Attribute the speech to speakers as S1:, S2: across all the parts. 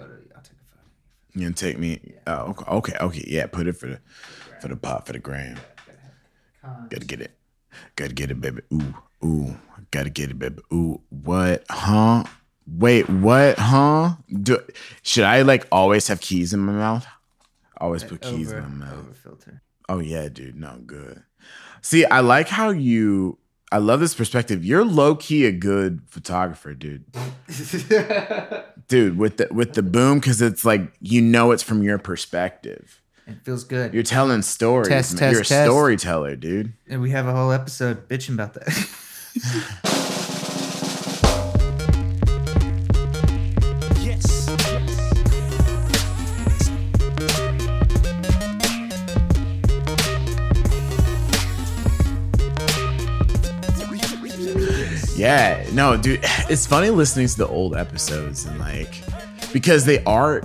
S1: photo. I'll take a photo.
S2: You gonna take me? Oh, okay, okay, okay. Yeah, put it for the for the pop for the gram. Gotta get it. Gotta get it, baby. Ooh, ooh. Gotta get it, baby. Ooh, what? Huh? Wait, what? Huh? Do should I like always have keys in my mouth? Always put keys
S1: over,
S2: in my mouth.
S1: over filter.
S2: Oh yeah, dude. No, good. See, I like how you. I love this perspective. You're low key a good photographer, dude. dude, with the with the boom, because it's like you know it's from your perspective.
S1: It feels good.
S2: You're telling stories.
S1: Test,
S2: man.
S1: test,
S2: You're a
S1: test.
S2: storyteller, dude.
S1: and we have a whole episode bitching about that.
S2: Yeah, no, dude. It's funny listening to the old episodes and like because they are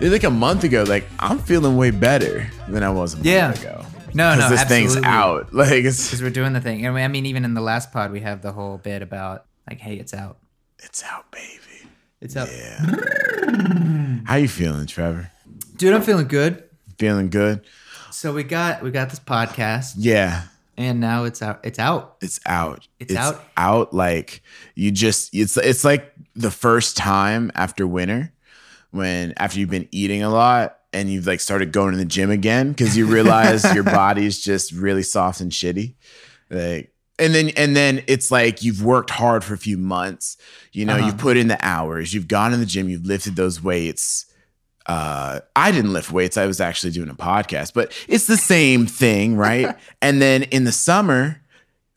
S2: they're like a month ago. Like I'm feeling way better than I was a month
S1: Yeah.
S2: ago.
S1: No, no,
S2: because this thing's out. Like it's
S1: Because we're doing the thing. And I mean, even in the last pod, we have the whole bit about, like, hey, it's out.
S2: it's out, baby.
S1: It's out.
S2: Yeah. How you feeling, Trevor?
S1: Dude, I'm feeling good.
S2: Feeling good?
S1: So we got we got this podcast,
S2: Yeah.
S1: And now it's out. It's out.
S2: It's out.
S1: It's out?
S2: Out like you just it's it's like the first time after winter when after you've been eating a lot and you've like started going to the gym again because you realize your body's just really soft and shitty. Like and then and then it's like you've worked hard for a few months. You know,
S1: Uh-huh.
S2: you've put in the hours, you've gone in the gym, you've lifted those weights. Uh, I didn't lift weights. I was actually doing a podcast, but it's the same thing, right? and then in the summer,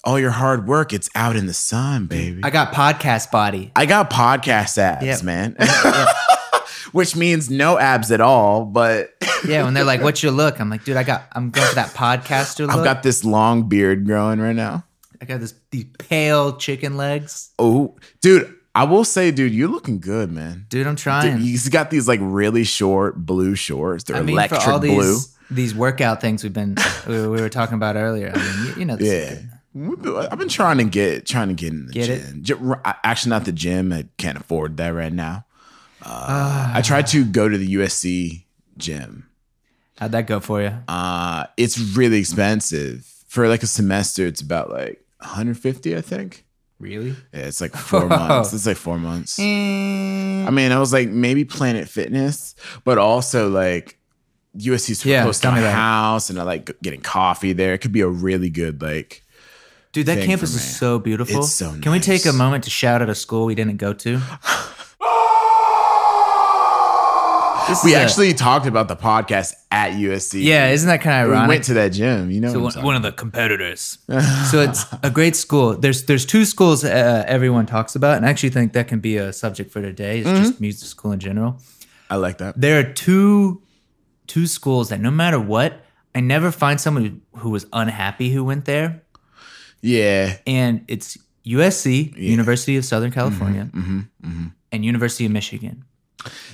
S2: all your hard work, it's out in the sun, baby.
S1: I got podcast body.
S2: I got podcast abs,
S1: Yeah.
S2: man. Which means no abs at all, but
S1: Yeah, when they're like, "What's your look?" I'm like, "Dude, I got. I'm going for that podcaster look.
S2: I've got this long beard growing right now.
S1: I got this these pale chicken legs,
S2: Oh, dude, I will say, dude, you're looking good, man.
S1: dude. I'm trying.
S2: Dude, he's got these like really short blue shorts. They're
S1: I mean,
S2: electric
S1: for all these
S2: blue.
S1: these workout things we've been we, we were talking about earlier. I mean, you, you know,
S2: Yeah.
S1: good.
S2: We've been- I've been trying to get trying to get in the
S1: Get
S2: gym. Gy- r- Actually, not the gym. I can't afford that right now.
S1: Ah.
S2: I tried to go to the USC gym.
S1: How'd that go for you?
S2: Uh, it's really expensive for like a semester. It's about like 150, I think.
S1: Really?
S2: Yeah, it's like four months. It's like four months.
S1: Mm.
S2: I mean, I was like maybe Planet Fitness, but also like USC's
S1: Yeah,
S2: close to my
S1: me about it.
S2: house, and I like getting coffee there. It could be a really good like.
S1: Dude, that campus is so beautiful.
S2: It's so
S1: Can we take a moment to shout out a school we didn't go to? This
S2: We
S1: is a-
S2: actually talked about the podcast at USC.
S1: yeah, isn't that kind of
S2: we
S1: ironic?
S2: went to that gym. You know,
S1: So
S2: what I'm
S1: one,
S2: talking
S1: one of the competitors. so it's a great school. There's there's two schools uh, everyone talks about, and I actually think that can be a subject for today. It's
S2: Mm-hmm.
S1: just music school in general.
S2: I like that.
S1: There are two two schools that no matter what, I never find someone who, who was unhappy who went there,
S2: Yeah,
S1: and it's USC, University of Southern
S2: Mm-hmm,
S1: California, and University of Michigan.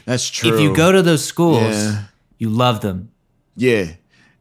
S2: That's true.
S1: If you go to those schools,
S2: Yeah.
S1: you love them.
S2: yeah,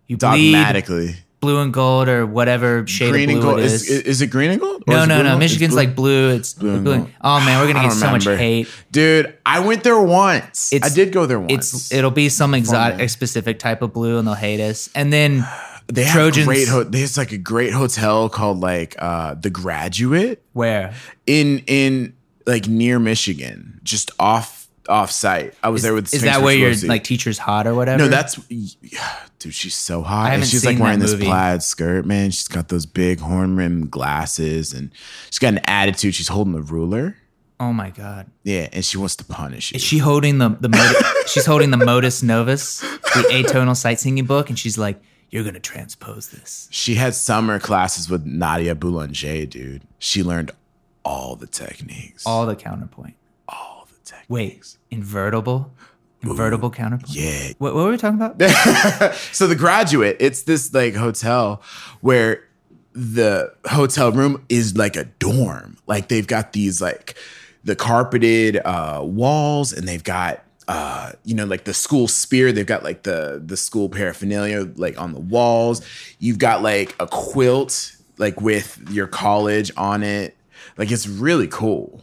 S1: You bleed
S2: dogmatically,
S1: blue and gold or whatever shade
S2: green
S1: of
S2: and
S1: blue
S2: gold.
S1: it
S2: Is,
S1: is.
S2: is it green and gold?
S1: No, no, no.
S2: gold?
S1: Michigan's like blue. It's
S2: blue and
S1: blue.
S2: gold.
S1: Oh man, we're gonna get so much hate.
S2: dude. I went there once.
S1: It's-
S2: I did go there once.
S1: It's it'll be some exotic,
S2: man.
S1: specific type of blue, and they'll hate us. And then
S2: they have
S1: Trojans-
S2: great. Ho- there's like a great hotel called like uh the Graduate
S1: where
S2: in in like near Michigan, just off off site. I was
S1: is,
S2: there with.
S1: is that where your like teacher's hot or whatever?
S2: No, that's dude. She's so hot. and she's like wearing this
S1: movie.
S2: plaid skirt, man. She's got those big horn rimmed glasses, and she's got an attitude. She's holding the ruler.
S1: oh my god.
S2: Yeah, and she wants to punish you.
S1: Is she holding the the Mod- she's holding the Modus Novus, the atonal sight singing book, and she's like, "You're gonna transpose this."
S2: She had summer classes with Nadia Boulanger, dude. She learned all the techniques.
S1: All the counterpoint.
S2: Techniques.
S1: Wait, invertible, invertible counterpoint.
S2: Yeah.
S1: What, what were we talking about?
S2: So the graduate, it's this like hotel where the hotel room is like a dorm. Like they've got these like the carpeted uh walls and they've got uh you know like the school spear they've got like the the school paraphernalia like on the walls you've got like a quilt like with your college on it like it's really cool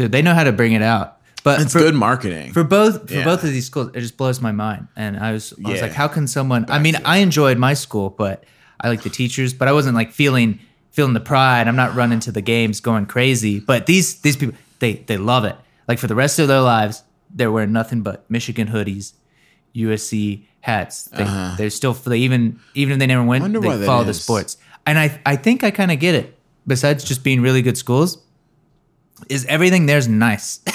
S1: Dude, they know how to bring it out. But
S2: It's
S1: for,
S2: good marketing.
S1: for both for
S2: Yeah.
S1: both of these schools, it just blows my mind. And I was I was
S2: Yeah.
S1: like, how can someone? I mean, I enjoyed my school, but I like the teachers, but I wasn't like feeling feeling the pride. I'm not running to the games going crazy. But these these people, they they love it. Like for the rest of their lives, they're wearing nothing but Michigan hoodies, USC hats. They, They're still they even even if they never win,
S2: Uh-huh.
S1: They follow the sports. And I I think I kind of get it. Besides just being really good schools, is everything there's nice.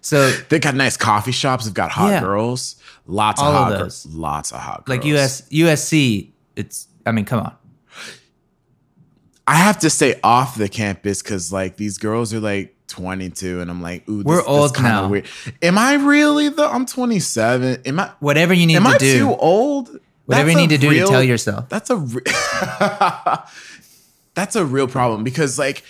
S1: so
S2: they got nice coffee shops. They've got hot
S1: Yeah.
S2: girls. Lots
S1: All
S2: of
S1: of
S2: hot girls. Lots of hot girls.
S1: like US USC, it's I mean, come on.
S2: I have to stay off the campus because like these girls are like 22, and I'm like, ooh,
S1: We're
S2: this,
S1: old
S2: this kinda
S1: now.
S2: Weird. Am I really though? I'm 27. Am I?
S1: Whatever you need
S2: Am
S1: to
S2: I
S1: do.
S2: too old?
S1: Whatever you need to do to tell yourself.
S2: That's a re- that's a real problem because like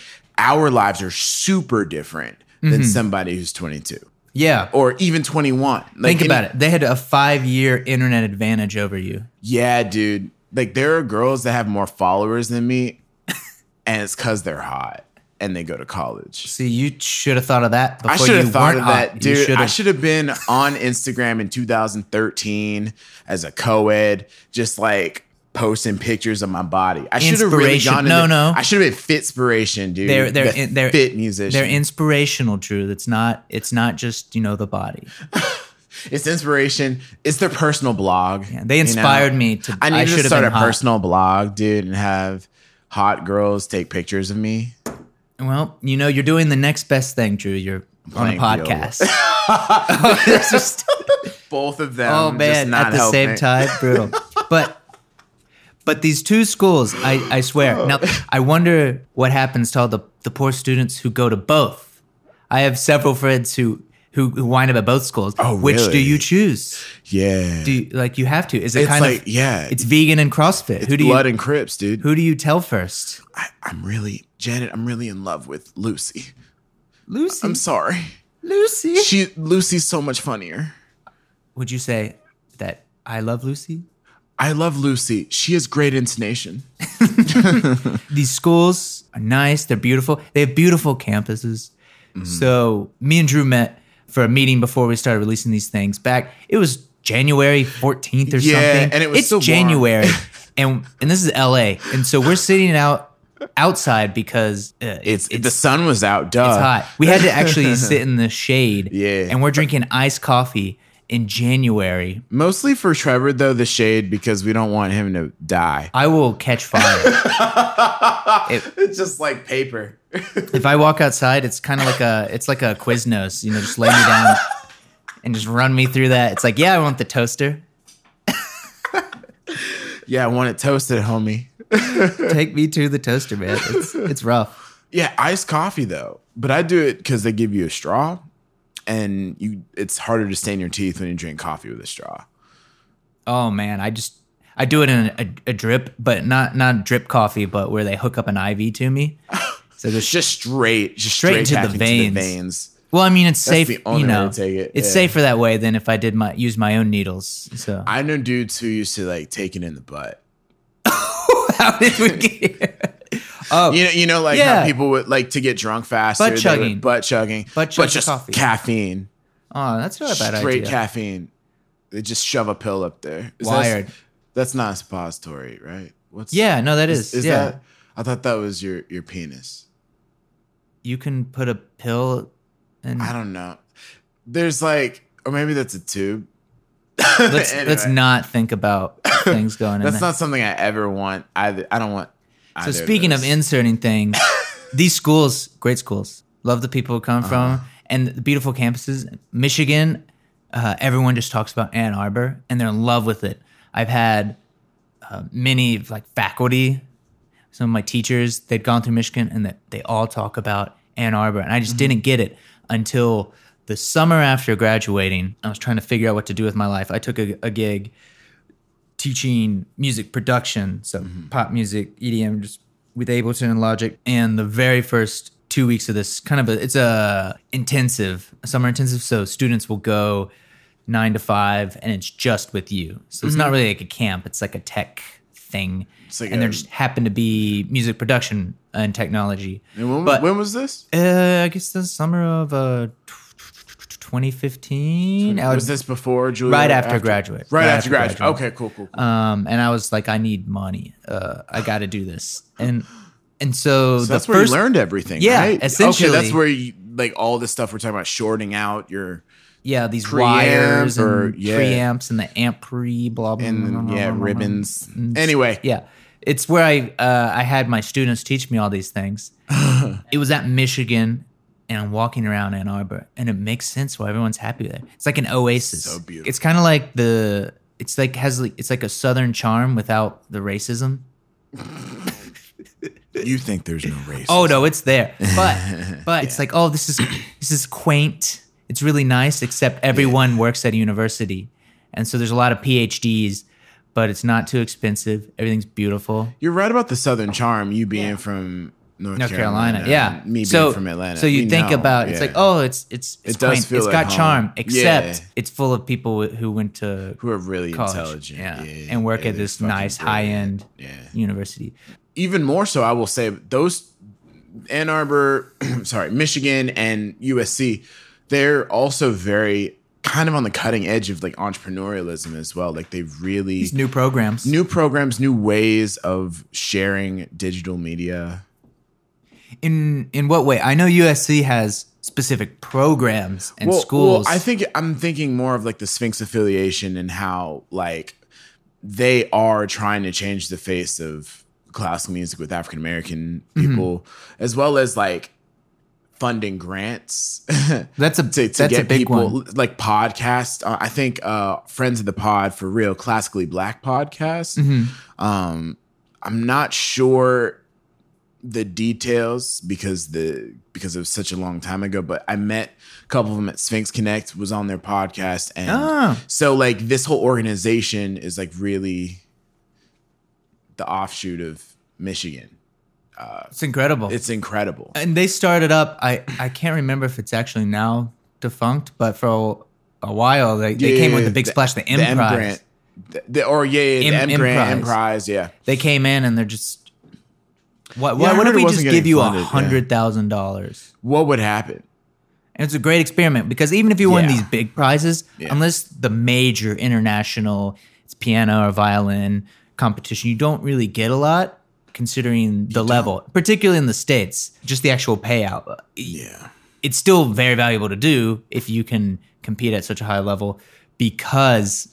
S2: our lives are super different
S1: Mm-hmm.
S2: than somebody who's 22
S1: Yeah.
S2: or even 21. Like
S1: Think
S2: any-
S1: about it. They had a five year internet advantage over you.
S2: Yeah, dude. Like there are girls that have more followers than me, and it's because they're hot and they go to college.
S1: See, you should have thought of that before
S2: I should
S1: you
S2: have thought of that, dude.
S1: should
S2: I should have been on Instagram in 2013 as a co-ed, just like posting pictures of my body. I should have really gone.
S1: No, no.
S2: I should have been Fitspiration, dude.
S1: They're they're
S2: The
S1: in, they're
S2: fit musician.
S1: They're inspirational, Drew. That's not. It's not just you know the body.
S2: it's inspiration. It's their personal blog.
S1: Yeah, they
S2: you know?
S1: inspired me to.
S2: I
S1: I,
S2: need
S1: should
S2: to
S1: have
S2: start a
S1: hot.
S2: personal blog, dude, and have hot girls take pictures of me.
S1: Well, you know, you're doing the next best thing, Drew. You're on a podcast. oh, just-
S2: Both of them.
S1: oh
S2: just
S1: man,
S2: not
S1: at the same time, brutal. But but these two schools, I, I swear. Now oh. I wonder what happens to all the, the poor students who go to both. I have several friends who who, who wind up at both schools.
S2: Oh,
S1: Which do you choose?
S2: Yeah.
S1: Do you, like you have to? Is it
S2: it's
S1: kind
S2: like
S1: of
S2: yeah.
S1: it's vegan and CrossFit? who do
S2: blood
S1: you
S2: and Crips, dude.
S1: who do you tell first?
S2: I, I'm really Janet. I'm really in love with Lucy.
S1: Lucy.
S2: I'm sorry.
S1: Lucy.
S2: She Lucy's so much funnier.
S1: Would you say that I love Lucy?
S2: I love Lucy. She has great intonation.
S1: these schools are nice. They're beautiful. They have beautiful campuses.
S2: Mm-hmm.
S1: So me and Drew met for a meeting before we started releasing these things. Back it was January 14th or
S2: Yeah,
S1: something.
S2: and it was
S1: it's
S2: so warm.
S1: January, and and this is LA, and so we're sitting out outside because uh,
S2: It's, the sun was out. Duh.
S1: it's hot. We had to actually sit in the shade.
S2: Yeah.
S1: and we're drinking iced coffee in January.
S2: Mostly for Trevor though, the shade because we don't want him to die.
S1: I will catch fire.
S2: It's just like paper.
S1: if I walk outside, it's kind of like a it's like a Quiznos, you know, just lay me down and just run me through that. It's like, yeah, I want the toaster.
S2: yeah, I want it toasted, homie.
S1: Take me to the toaster, man. It's it's rough.
S2: Yeah, iced coffee though. But I do it because they give you a straw, and you it's harder to stain your teeth when you drink coffee with a straw.
S1: Oh man, I just I do it in a, a drip, but not not drip coffee, but where they hook up an IV to me. So
S2: It's
S1: just
S2: just straight, just
S1: Straight
S2: straight,
S1: into the
S2: back into
S1: veins.
S2: veins.
S1: well, I mean, it's safe.
S2: the only
S1: you know,
S2: to take it,
S1: it's
S2: yeah.
S1: safer that way than if I did my use my own needles. So
S2: I know dudes who used to like take it in the butt.
S1: how did we get? Oh,
S2: You know, you know, like
S1: Yeah.
S2: how people would like to get drunk faster.
S1: Butt
S2: they would-
S1: chugging.
S2: butt chugging, but just
S1: coffee.
S2: caffeine,
S1: oh, that's not a bad idea.
S2: straight
S1: idea.
S2: caffeine. They just shove a pill up there. Is that-
S1: Wired.
S2: That's not a suppository, right? What's
S1: Yeah, no, that is.
S2: Is
S1: yeah.
S2: that? I thought that was your your penis.
S1: you can put a pill and
S2: I don't know. There's like, or maybe that's a tube.
S1: let's
S2: Anyway,
S1: let's not think about things going in
S2: That's not something I ever want. Either I don't want.
S1: So speaking of inserting things, these schools, great schools, love the people who come from,
S2: Uh-huh.
S1: and the beautiful campuses. Michigan, uh, everyone just talks about Ann Arbor, and they're in love with it. I've had uh, many like faculty, some of my teachers, they'd gone through Michigan, and that they all talk about Ann Arbor, and I just didn't get it until the summer after graduating. I was trying to figure out what to do with my life. I took a, a gig teaching music production, so pop music, EDM, just with Ableton and Logic. And the very first two weeks of this kind of a it's a intensive, a summer intensive. So students will go nine to five, and it's just with you. So it's not really like a camp; it's like a tech thing,
S2: like
S1: and there just happened to be music production and technology.
S2: And when,
S1: But-
S2: when was this?
S1: Uh, I guess the summer of uh, 2015. I
S2: Was this before Julia?
S1: Right after graduate.
S2: Right,
S1: Right
S2: after
S1: after
S2: graduate.
S1: graduate.
S2: Okay, cool, cool. cool.
S1: um, and I was like, I need money. Uh, I got to do this, and and so,
S2: So
S1: the
S2: that's where
S1: first
S2: you learned everything,
S1: Yeah,
S2: right?
S1: essentially.
S2: Okay, that's where you like all this stuff we're talking about shorting out your
S1: yeah these wires
S2: or-
S1: and
S2: yeah.
S1: preamps and the amp pre blah blah blah,
S2: and
S1: blah,
S2: yeah
S1: blah, blah.
S2: ribbons. Anyway,
S1: Yeah, it's where I uh, I had my students teach me all these things. it was at Michigan, and I'm walking around Ann Arbor, and it makes sense why everyone's happy there. It's like an oasis.
S2: So beautiful.
S1: It's kind of like the. It's like has like it's like a southern charm without the racism.
S2: you think there's no race?
S1: Oh no, it's there. But but it's like, oh, this is this is quaint. It's really nice, except everyone works at a university. And so there's a lot of PhDs, but it's not too expensive. Everything's beautiful.
S2: You're right about the Southern charm. You being from North,
S1: North
S2: Carolina,
S1: Carolina, yeah.
S2: Me
S1: so,
S2: from Atlanta.
S1: So you
S2: We
S1: think
S2: know,
S1: about it's
S2: yeah.
S1: like, oh, it's it's it's
S2: It does
S1: quaint.
S2: feel
S1: it's
S2: like
S1: got
S2: home.
S1: charm, except
S2: Yeah.
S1: it's full of people who went to
S2: who are really
S1: college,
S2: intelligent,
S1: yeah,
S2: yeah,
S1: and work at this nice high end university.
S2: even more so, I will say those Ann Arbor, sorry, Michigan and USC, they're also very kind of on the cutting edge of like entrepreneurialism as well. Like they really
S1: These new programs.
S2: new programs, new ways of sharing digital media.
S1: In in what way? I know USC has specific programs and
S2: well,
S1: schools.
S2: Well, I think I'm thinking more of like the Sphinx affiliation and how like they are trying to change the face of classical music with African American
S1: Mm-hmm.
S2: people, as well as like funding grants
S1: that's a
S2: to, to
S1: that's a big
S2: people
S1: one.
S2: like podcasts. Uh, I think uh, friends of the pod for real, classically black podcast.
S1: Mm-hmm.
S2: Um, I'm not sure the details because the because it was such a long time ago, but I met a couple of them at Sphinx Connect was on their podcast, and
S1: Ah.
S2: so like this whole organization is like really the offshoot of Michigan.
S1: It's incredible.
S2: It's incredible.
S1: and they started up. I I can't remember if it's actually now defunct, but for a, a while they, they came with the big splash, the M prize.
S2: Grant. The, the- or yeah, yeah, the
S1: M-
S2: M, Grant,
S1: M
S2: M prize, yeah.
S1: They came in and they're just. What,
S2: Yeah,
S1: what if we just give you a
S2: yeah.
S1: hundred thousand dollars?
S2: What would happen?
S1: And it's a great experiment because even if you win these big prizes,
S2: Yeah.
S1: unless the major international it's piano or violin competition, you don't really get a lot considering the level, particularly in the states. Just the actual payout.
S2: Yeah.
S1: It's still very valuable to do if you can compete at such a high level because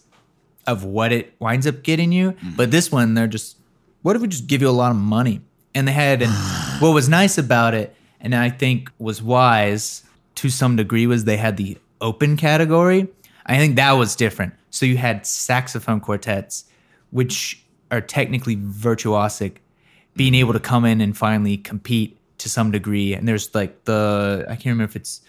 S1: of what it winds up getting you.
S2: Mm.
S1: But this one, they're just, what if we just give you a lot of money? And they had, and what was nice about it, and I think was wise to some degree, was they had the open category. I think that was different. So you had saxophone quartets, which are technically virtuosic, being able to come in and finally compete to some degree. And there's like the, I can't remember if it's,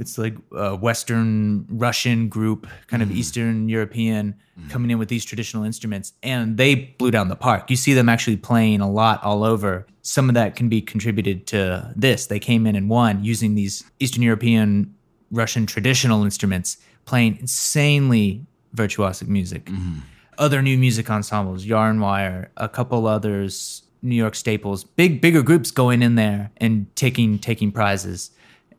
S1: it's like a Western Russian group, kind of mm. Eastern European, mm. coming in with these traditional instruments, and they blew down the park. You see them actually playing a lot all over. Some of that can be contributed to this. They came in and won using these Eastern European, Russian traditional instruments, playing insanely virtuosic music. Mm-hmm. Other new music ensembles, Yarnwire, a couple others, New York staples, big bigger groups going in there and taking taking prizes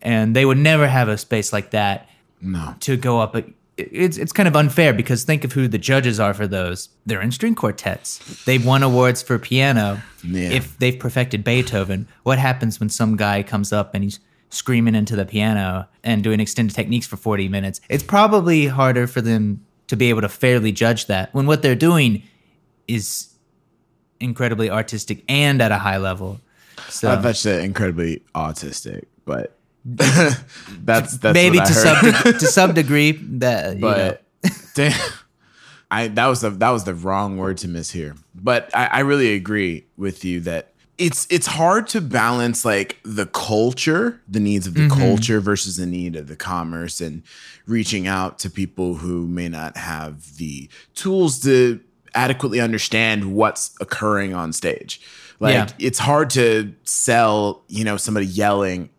S1: and they would never have a space like that
S2: No.
S1: to go up. But it's it's kind of unfair because think of who the judges are for those. They're in string quartets. They've won awards for piano.
S2: Yeah.
S1: If they've perfected Beethoven, what happens when some guy comes up and he's screaming into the piano and doing extended techniques for 40 minutes? It's probably harder for them to be able to fairly judge that when what they're doing is incredibly artistic and at a high level. So
S2: I thought you incredibly autistic, but that's that's
S1: maybe to some de- to some degree that you know,
S2: but damn, I that was the that was the wrong word to miss here. But I, I really agree with you that it's it's hard to balance like the culture, the needs of the
S1: Mm-hmm.
S2: culture versus the need of the commerce, and reaching out to people who may not have the tools to adequately understand what's occurring on stage. Like
S1: Yeah.
S2: it's hard to sell, you know, somebody yelling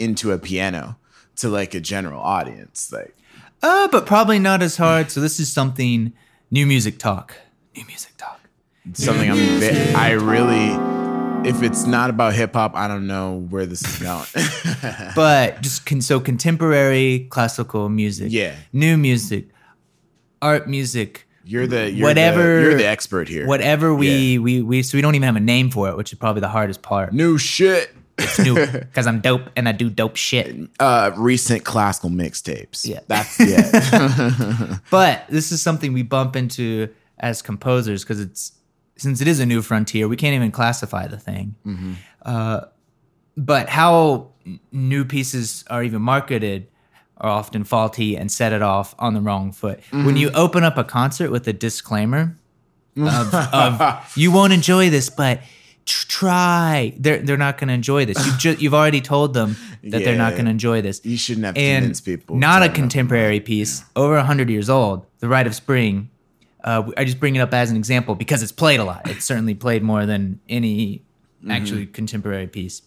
S2: into a piano to like a general audience. Like
S1: uh, but probably not as hard. So this is something new music talk New music talk.
S2: Something I'm. ve- I really. If it's not about hip hop, I don't know where this is going.
S1: But just con- so contemporary classical music.
S2: Yeah.
S1: New music, art music.
S2: You're the you're
S1: Whatever-
S2: The, you're the expert here.
S1: Whatever we,
S2: Yeah.
S1: we we so we don't even have a name for it, which is probably the hardest part.
S2: new shit.
S1: It's new because I'm dope and I do dope shit.
S2: Uh, recent classical mixtapes.
S1: Yeah.
S2: that's yeah.
S1: But this is something we bump into as composers because it's since it is a new frontier, we can't even classify the thing. Uh, but how new pieces are even marketed are often faulty and set it off on the wrong foot. When you open up a concert with a disclaimer of, of you won't enjoy this, but try, they're they're not going to enjoy this. You've ju- you've already told them that they're not going to enjoy this
S2: You shouldn't have
S1: and
S2: convince people.
S1: Not a contemporary piece, over 100 years old, The Rite of Spring. Uh, I just bring it up as an example because it's played a lot. It's certainly played more than any actually contemporary piece.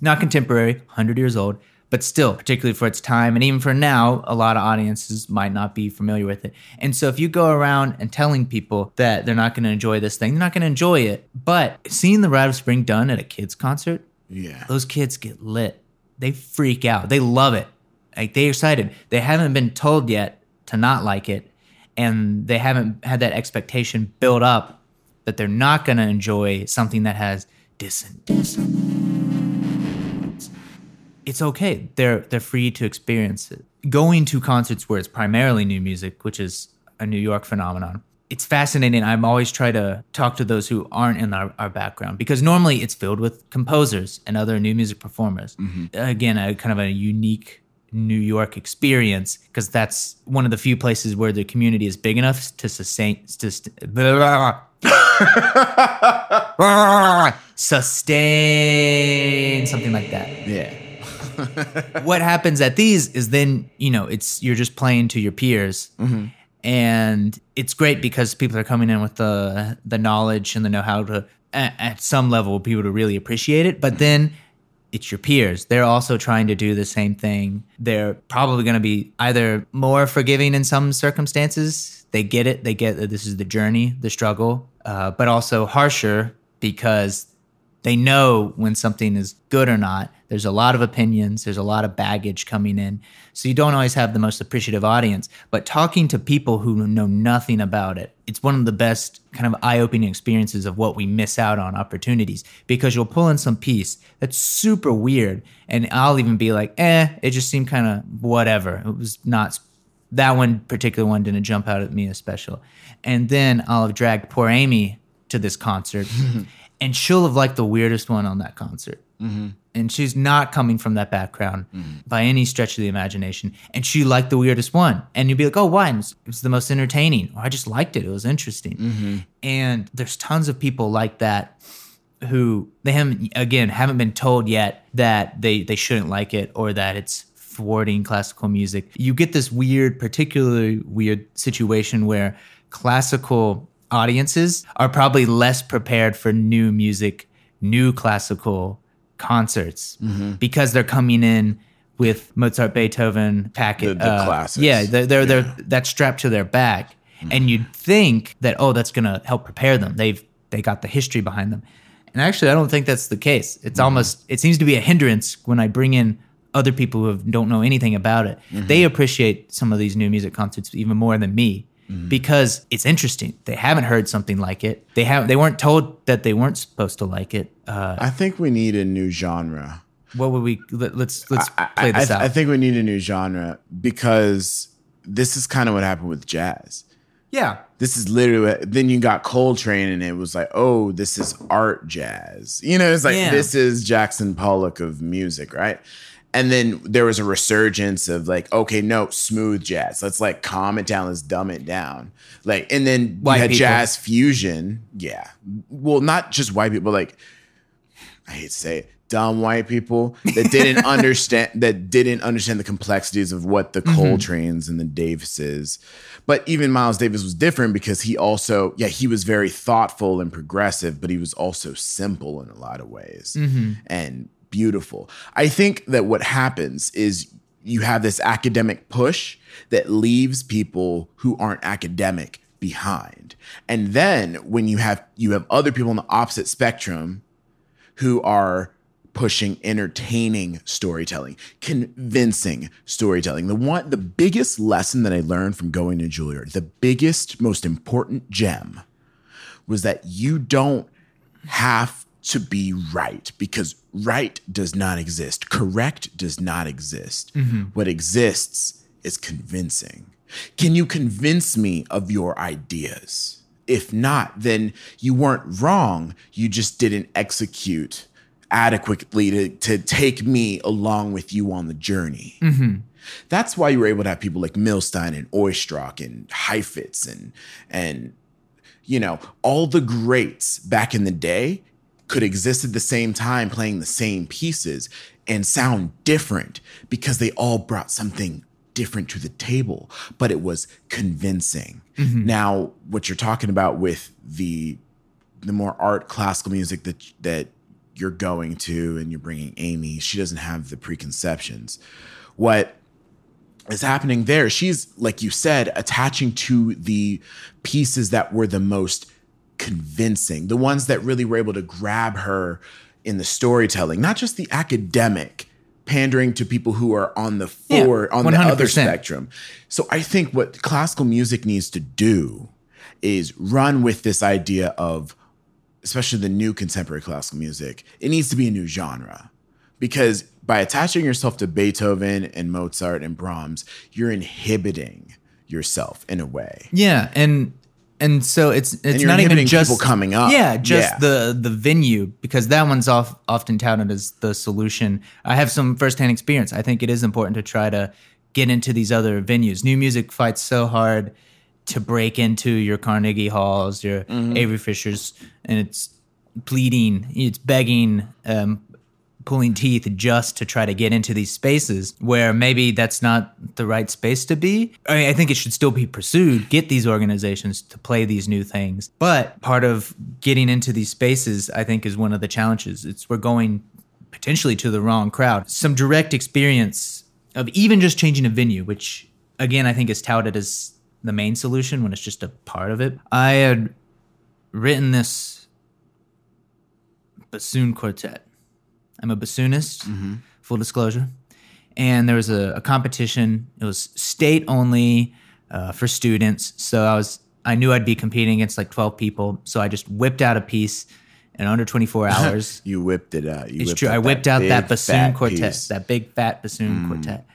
S1: Not contemporary, 100 years old, but still, particularly for its time and even for now, a lot of audiences might not be familiar with it. And so if you go around and telling people that they're not going to enjoy this thing, they're not going to enjoy it. But seeing The Rite of Spring done at a kid's concert,
S2: Yeah.
S1: those kids get lit. They freak out. They love it. Like they're excited. They haven't been told yet to not like it, and they haven't had that expectation built up that they're not going to enjoy something that has dissonance. It's okay. They're they're free to experience it. Going to concerts where it's primarily new music, which is a New York phenomenon. It's fascinating. I'm always try to talk to those who aren't in our, our background because normally it's filled with composers and other new music performers. Mm-hmm. Again, a kind of a unique New York experience because that's one of the few places where the community is big enough to sustain to st- sustain something like that
S2: Yeah.
S1: what happens at these is then you know it's you're just playing to your peers. And it's great because people are coming in with the the knowledge and the know-how to at, at some level people to really appreciate it. But then it's your peers. They're also trying to do the same thing. They're probably going to be either more forgiving in some circumstances. They get it. They get that this is the journey the struggle uh, but also harsher because they know when something is good or not. There's a lot of opinions, there's a lot of baggage coming in. So you don't always have the most appreciative audience. But talking to people who know nothing about it, it's one of the best kind of eye opening experiences of what we miss out on opportunities because you'll pull in some piece that's super weird. And I'll even be like, eh, it just seemed kind of whatever. It was not that one particular one didn't jump out at me as special. And then I'll have dragged poor Amy to this concert, and she'll have liked the weirdest one on that concert. Mm-hmm. And she's not coming from that background mm-hmm. by any stretch of the imagination. And she liked the weirdest one. And you'd be like, oh, why? It was, it was the most entertaining. Or I just liked it. It was interesting. Mm-hmm. And there's tons of people like that who they haven't again haven't been told yet that they they shouldn't like it or that it's thwarting classical music. You get this weird, particularly weird situation where classical audiences are probably less prepared for new music, new classical concerts mm-hmm. because they're coming in with Mozart, Beethoven packet.
S2: The- the
S1: uh,
S2: classics.
S1: Yeah, they're, they're, they're that's strapped to their back, mm-hmm. and you'd think that oh, that's gonna help prepare them. They've they got the history behind them, and actually, I don't think that's the case. It's mm-hmm. almost it seems to be a hindrance when I bring in other people who have, don't know anything about it. They appreciate some of these new music concerts even more than me. Because it's interesting. They haven't heard something like it. They have. They weren't told that they weren't supposed to like it. Uh,
S2: I think we need a new genre.
S1: what would we? Let, let's let's
S2: I,
S1: play this
S2: I-
S1: out.
S2: I think we need a new genre because this is kind of what happened with jazz.
S1: yeah.
S2: This is literally what- then you got Coltrane and it was like, oh, this is art jazz. You know, it's like
S1: Yeah.
S2: this is Jackson Pollock of music, right? And then there was a resurgence of like, okay, no, smooth jazz. Let's like calm it down, let's dumb it down. Like, and then
S1: White
S2: you had
S1: people.
S2: jazz fusion. Yeah. Well, not just white people, like I hate to say it, dumb white people that didn't understand that didn't understand the complexities of what the mm-hmm. Coltrane's and the Davises. But even Miles Davis was different because he also, yeah, he was very thoughtful and progressive, but he was also simple in a lot of ways mm-hmm. and beautiful. I think that what happens is you have this academic push that leaves people who aren't academic behind. And then when you have you have other people on the opposite spectrum who are pushing entertaining storytelling, convincing storytelling. The one the biggest lesson that I learned from going to Juilliard, the biggest most important gem was that you don't have to be right because right does not exist. Correct does not exist. Mm-hmm. What exists is convincing. Can you convince me of your ideas? If not, then you weren't wrong. You just didn't execute adequately to, to take me along with you on the journey. Mm-hmm. That's why you were able to have people like Milstein and Oistrakh and Heifetz and and you know, all the greats back in the day could exist at the same time playing the same pieces and sound different because they all brought something different to the table, but it was convincing. Mm-hmm. Now, what you're talking about with the the more art classical music that that you're going to and you're bringing Amy, she doesn't have the preconceptions. What is happening there. She's, like you said, attaching to the pieces that were the most convincing, the ones that really were able to grab her in the storytelling, not just the academic pandering to people who are on the
S1: Yeah,
S2: for on the other spectrum. So I think what classical music needs to do is run with this idea of especially the new contemporary classical music, it needs to be a new genre. Because by attaching yourself to Beethoven and Mozart and Brahms, you're inhibiting yourself in a way.
S1: Yeah, and and so it's it's not even just
S2: people coming up.
S1: Yeah, just
S2: Yeah.
S1: the the venue because that one's off, often touted as the solution. I have some firsthand experience. I think it is important to try to get into these other venues. New music fights so hard to break into your Carnegie Halls, your
S2: Mm-hmm.
S1: Avery Fishers, and it's pleading, it's begging, um, pulling teeth just to try to get into these spaces where maybe that's not the right space to be. I, mean, I think it should still be pursued. Get these organizations to play these new things, but part of getting into these spaces, I think, is one of the challenges. It's we're going potentially to the wrong crowd. Some direct experience of even just changing a venue, which again I think is touted as the main solution when it's just a part of it. I had written this bassoon quartet. I'm a bassoonist, full disclosure. And there was a, a competition. It was state only uh, for students. So I was I knew I'd be competing against like 12 people. So I just whipped out a piece in under 24 hours.
S2: You whipped it out. You
S1: It's true. I whipped out that bassoon quartet,
S2: piece.
S1: that big fat bassoon quartet.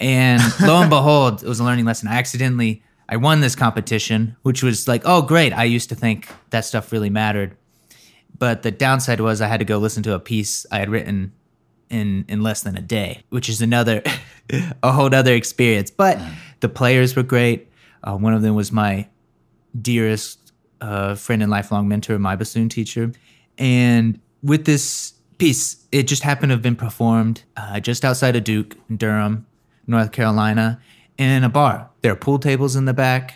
S1: And lo and behold, it was a learning lesson. I accidentally I won this competition, which was like, oh great. I used to think that stuff really mattered. But the downside was I had to go listen to a piece I had written in in less than a day, which is another a whole other experience. But the players were great. Uh, one of them was my dearest uh, friend and lifelong mentor, my bassoon teacher. And with this piece, it just happened to have been performed uh, just outside of Duke, in Durham, North Carolina, in a bar. There are pool tables in the back,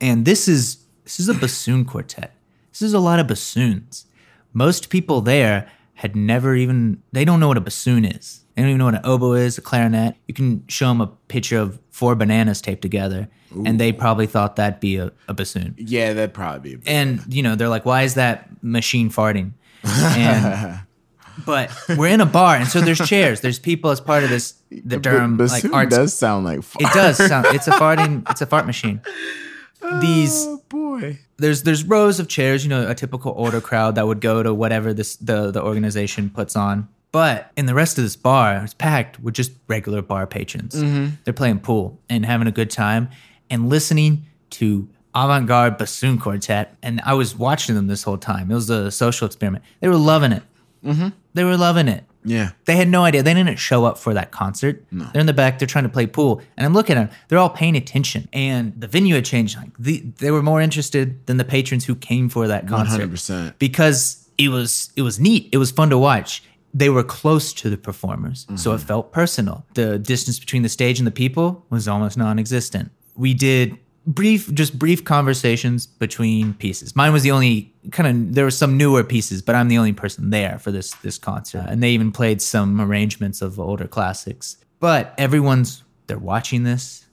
S1: and this is this is a bassoon quartet. This is a lot of bassoons. Most people there had never even they don't know what a bassoon is. They don't even know what an oboe is, a clarinet. You can show them a picture of four bananas taped together, and they probably thought that'd be a, a bassoon.
S2: Yeah, that'd probably be.
S1: And you know, they're like, "Why is that machine farting?" And but we're in a bar, and so there's chairs. There's people as part of this the Durham like
S2: bassoon
S1: arts.
S2: does sound like fun.
S1: It does sound. It's a farting. It's a fart machine. These
S2: Oh boy.
S1: there's there's rows of chairs. You know, a typical order crowd that would go to whatever this the the organization puts on. But in the rest of this bar, it's packed with just regular bar patrons. Mm-hmm. They're playing pool and having a good time and listening to avant-garde bassoon quartet. And I was watching them this whole time. It was a social experiment. They were loving it. Mm-hmm. They were loving it.
S2: Yeah.
S1: They had no idea. They didn't show up for that concert. They're in the back. They're trying to play pool, and I'm looking at them. They're all paying attention, and the venue had changed. Like the, they were more interested than the patrons who came for that concert
S2: 100%.
S1: because it was it was neat. It was fun to watch. They were close to the performers, so it felt personal. The distance between the stage and the people was almost non-existent. We did brief, just brief conversations between pieces. Mine was the only kind of. There were some newer pieces, but I'm the only person there for this this concert, and they even played some arrangements of older classics. But everyone's they're watching this.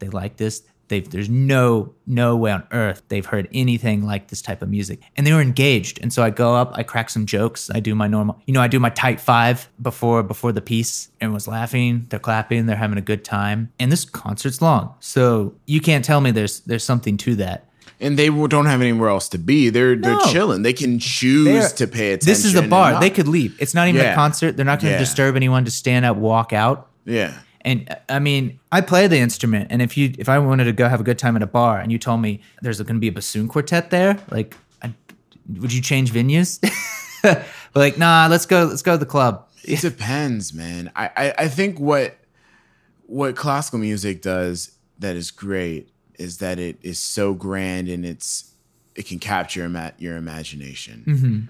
S1: They like this. They've, there's no no way on earth they've heard anything like this type of music, and they were engaged. And so I go up, I crack some jokes, I do my normal, you know, I do my tight five before before the piece. Everyone's laughing, they're clapping, they're having a good time, and this concert's long, so you can't tell me there's there's something to that.
S2: and they don't have anywhere else to be. They're they're chilling. They can choose
S1: They're-
S2: to pay attention.
S1: This is a bar. They could leave. It's not even a concert. They're not going to
S2: Yeah.
S1: disturb anyone to stand up, walk out.
S2: Yeah.
S1: And I mean, I play the instrument, and if you if I wanted to go have a good time at a bar, and you told me there's going to be a bassoon quartet there, like, I, would you change venues? but like, nah, let's go. Let's go to the club.
S2: It depends, man. I, I, I think what what classical music does that is great is that it is so grand and it's it can capture ima- your imagination. Mm-hmm.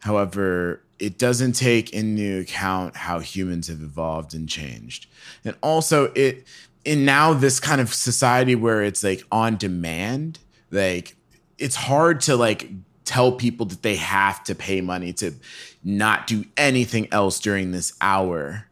S2: However, it doesn't take into account how humans have evolved and changed. And also it in now this kind of society where it's like on demand, like it's hard to like tell people that they have to pay money to not do anything else during this hour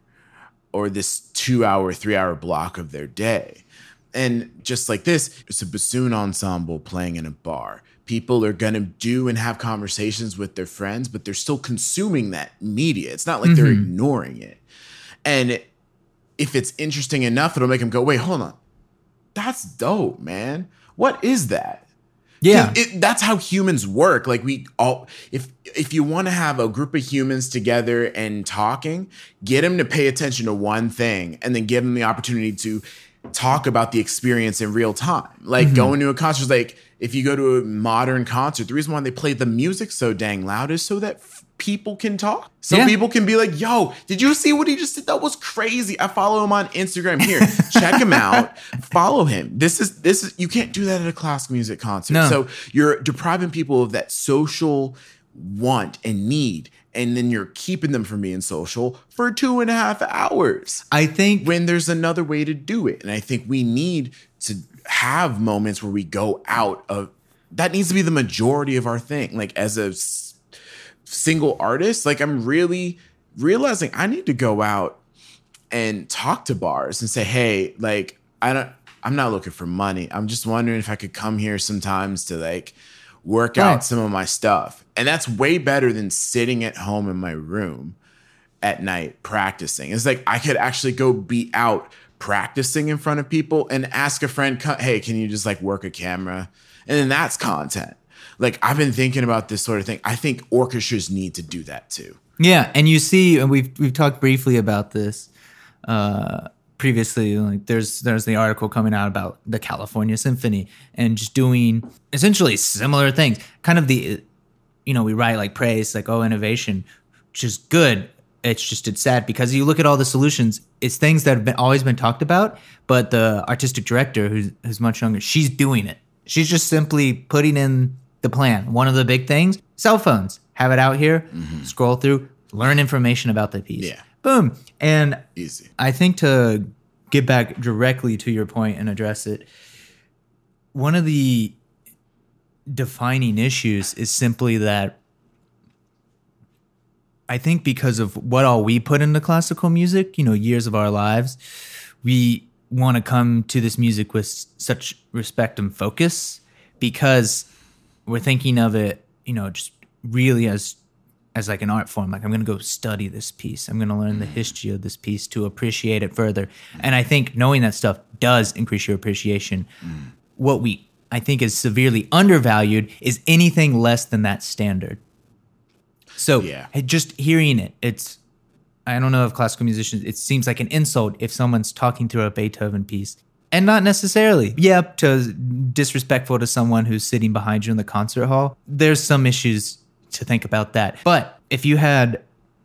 S2: or this two hour, three hour block of their day. And just like this, it's a bassoon ensemble playing in a bar. People are going to do and have conversations with their friends, but they're still consuming that media. It's not like they're mm-hmm. ignoring it. And if it's interesting enough, it'll make them go, wait, hold on. That's dope, man. What is that?
S1: Yeah,
S2: it, that's how humans work like we all if if you want to have a group of humans together and talking get them to pay attention to one thing and then give them the opportunity to talk about the experience in real time like mm-hmm. going to a concert is like if you go to a modern concert the reason why they play the music so dang loud is so that f- people can talk. Some
S1: Yeah.
S2: people can be like yo did you see what he just did? That was crazy. I follow him on instagram. Here check him out. Follow him. This is this is you can't do that at a classical music concert.
S1: No.
S2: so you're depriving people of that social want and need and then you're keeping them from being social for two and a half hours
S1: I think
S2: when there's another way to do it. And i think we need to have moments where we go out of that needs to be the majority of our thing. Like as a s- single artist like i'm really realizing i need to go out and talk to bars and say hey like i don't i'm not looking for money. I'm just wondering if i could come here sometimes to like work
S1: Right.
S2: out some of my stuff. And that's way better than sitting at home in my room at night practicing. It's like i could actually go be out practicing in front of people and ask a friend hey can you just like work a camera and then that's content like i've been thinking about this sort of thing i think orchestras need to do that too
S1: Yeah, and you see, and we've we've talked briefly about this uh, previously. Like, there's there's the article coming out about the California Symphony and just doing essentially similar things. Kind of the, you know, we write like praise, like oh innovation, which is good. It's just it's sad because you look at all the solutions. It's things that have been always been talked about, but the artistic director, who's who's much younger, she's doing it. She's just simply putting in the plan. One of the big things: cell phones. Have it out here. Mm-hmm. Scroll through, learn information about the piece.
S2: Yeah.
S1: Boom. And
S2: easy
S1: I think to get back directly to your point and address it, one of the defining issues is simply that I think because of what all we put into classical music, you know, years of our lives, we want to come to this music with such respect and focus because we're thinking of it, you know, just really as as like an art form. Like I'm going to go study this piece. I'm going to learn the mm. history of this piece to appreciate it further. And I think knowing that stuff does increase your appreciation. Mm. What we I think is severely undervalued is anything less than that standard. So
S2: Yeah.
S1: just hearing it, it's I don't know if classical musicians. It seems like an insult if someone's talking through a Beethoven piece, and not necessarily. Yeah, to disrespectful to someone who's sitting behind you in the concert hall. There's some issues to think about that. But if you had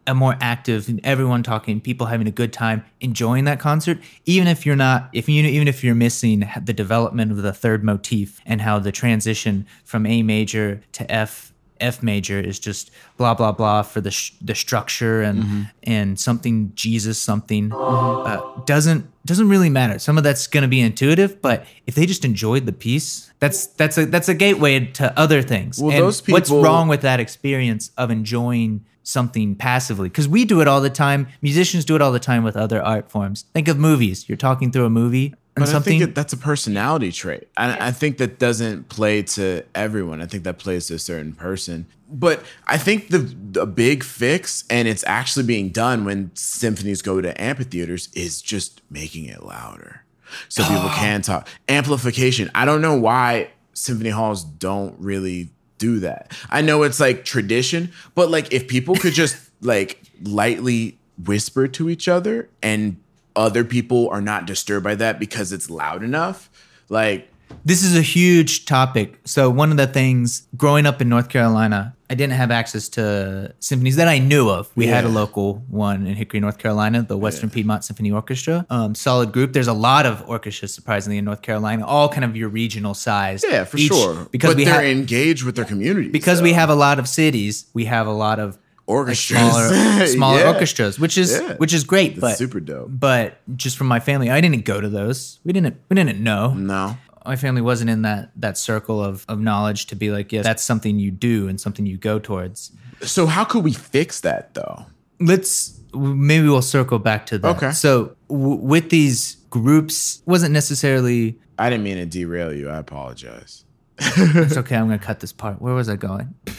S1: a more active, everyone talking, people having a good time, enjoying that concert, even if you're not, if you even if you're missing the development of the third motif and how the transition from A major to F F major is just blah blah blah for the sh- the structure and and something Jesus something uh, doesn't doesn't really matter. Some of that's going to be intuitive, but if they just enjoyed the piece, that's that's a that's a gateway to other things.
S2: Well,
S1: and
S2: those
S1: what's wrong with that experience of enjoying something passively? Because we do it all the time. Musicians do it all the time with other art forms. Think of movies. You're talking through a movie. And
S2: But I
S1: something
S2: that that's a personality trait. I, I think that doesn't play to everyone. I think that plays to a certain person. But I think the the big fix, and it's actually being done when symphonies go to amphitheaters, is just making it louder so people can talk. Amplification. I don't know why symphony halls don't really do that. I know it's like tradition, but like if people could just like lightly whisper to each other and other people are not disturbed by that because it's loud enough, like
S1: This is a huge topic. So one of the things growing up in North Carolina, I didn't have access to symphonies that I knew of. We had a local one in Hickory, North Carolina, the Western Piedmont Symphony Orchestra. Um, solid group. There's a lot of orchestras, surprisingly, in North Carolina, all kind of your regional size.
S2: yeah, for
S1: Each-
S2: sure.
S1: Because
S2: but
S1: we
S2: they're
S1: have
S2: engaged with their community.
S1: because we have a lot of cities, we have a lot of like, smaller, smaller
S2: Yeah.
S1: orchestras, which is
S2: Yeah.
S1: which is great.
S2: That's
S1: but
S2: super dope.
S1: But just from my family, I didn't go to those. We didn't. We didn't know
S2: No.
S1: my family wasn't in that that circle of of knowledge to be like, yes, that's something you do and something you go towards.
S2: So how could we fix that though?
S1: Let's maybe we'll circle back to that.
S2: Okay.
S1: So w- with these groups, wasn't necessarily.
S2: I didn't mean to derail you. I apologize.
S1: It's okay. I'm gonna cut this part. Where was I going? oh,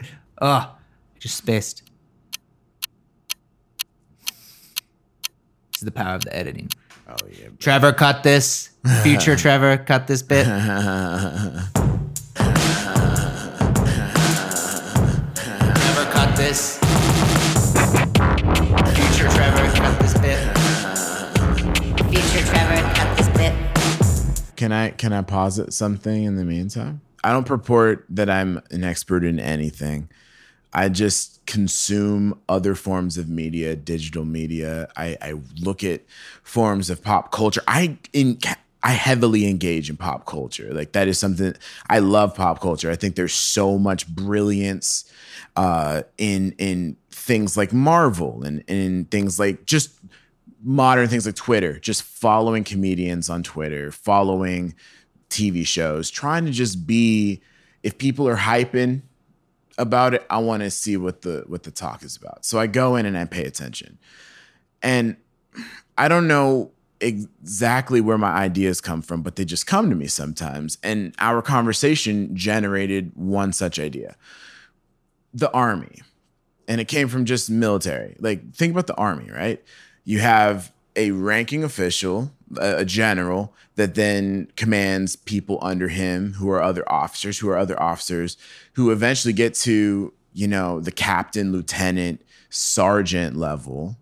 S1: ah. I just spaced. This is the power of the editing.
S2: Oh yeah.
S1: Trevor, cut this. Future Trevor, cut this bit. Trevor, cut this. Future Trevor, cut this bit.
S3: Future Trevor, cut this bit.
S2: Can I can I posit something in the meantime? I don't purport that I'm an expert in anything. I just consume other forms of media, digital media. I, I look at forms of pop culture. I in I heavily engage in pop culture. Like that is something I love pop culture. I think there's so much brilliance uh, in in things like Marvel and in things like just modern things like Twitter, just following comedians on Twitter, following TV shows, trying to just be if people are hyping about it, I want to see what the what the talk is about. So I go in and I pay attention. And I don't know exactly where my ideas come from, but they just come to me sometimes. And our conversation generated one such idea. The army. And it came from just military. Like think about the army, right? You have a ranking official, a general that then commands people under him who are other officers, who are other officers who eventually get to, you know, the captain, lieutenant, sergeant level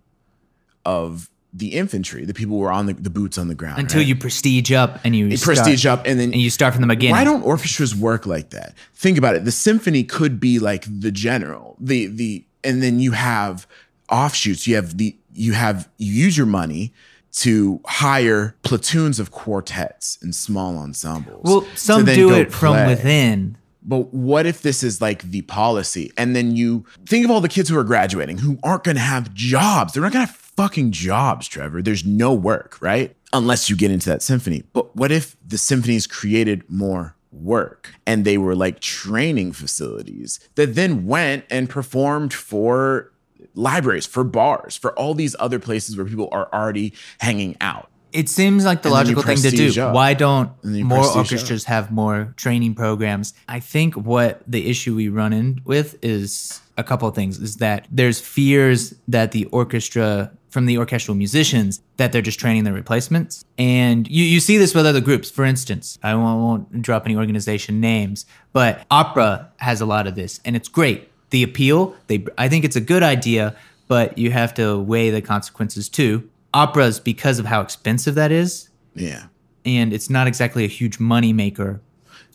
S2: of the infantry, the people who are on the, the boots on the ground.
S1: Until
S2: right?
S1: you prestige up and you start-
S2: prestige up and then
S1: and you start from the beginning.
S2: why don't orchestras work like that? Think about it. The symphony could be like the general, the the, and then you have offshoots. You have the you have you use your money to hire platoons of quartets and small ensembles.
S1: well, some do it from within.
S2: But what if this is like the policy? And then you think of all the kids who are graduating who aren't going to have jobs. They're not going to have fucking jobs, Trevor. There's no work, right? Unless you get into that symphony. But what if the symphonies created more work and they were like training facilities that then went and performed for libraries, for bars, for all these other places where people are already hanging out?
S1: It seems like the
S2: And
S1: logical thing to do.
S2: up.
S1: Why don't
S2: And then you
S1: more orchestras have more training programs? I think what the issue we run in with is a couple of things is that there's fears that the orchestra from the orchestral musicians that they're just training their replacements. And you, you see this with other groups. For instance, I won't, won't drop any organization names, but opera has a lot of this and it's great. The appeal, they I think it's a good idea, but you have to weigh the consequences too. Operas, because of how expensive that is,
S2: Yeah,
S1: and it's not exactly a huge money maker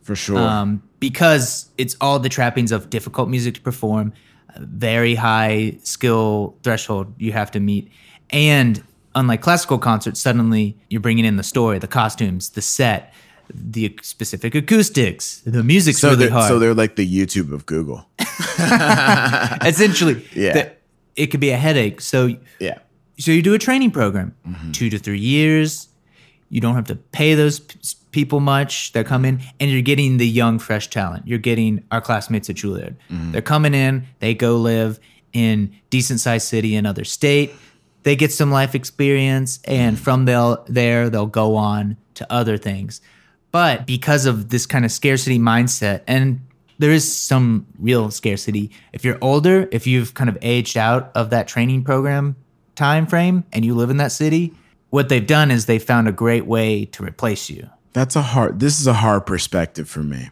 S2: for sure.
S1: um, because it's all the trappings of difficult music to perform, very high skill threshold you have to meet, and unlike classical concerts, suddenly you're bringing in the story, the costumes, the set, the specific acoustics, the music's
S2: so
S1: really hard.
S2: so they're like the YouTube of Google.
S1: Essentially,
S2: Yeah.
S1: the- it could be a headache. So
S2: Yeah.
S1: so you do a training program
S2: Mm-hmm.
S1: two to three years you don't have to pay those p- people much they come in and you're getting the young fresh talent you're getting our classmates at juilliard
S2: Mm-hmm.
S1: they're coming in they go live in decent sized city in another state they get some life experience, and from they'll, there they'll go on to other things. But because of this kind of scarcity mindset, and there is some real scarcity. If you're older, if you've kind of aged out of that training program time frame, and you live in that city, what they've done is they found a great way to replace you.
S2: That's a hard. This is a hard perspective for me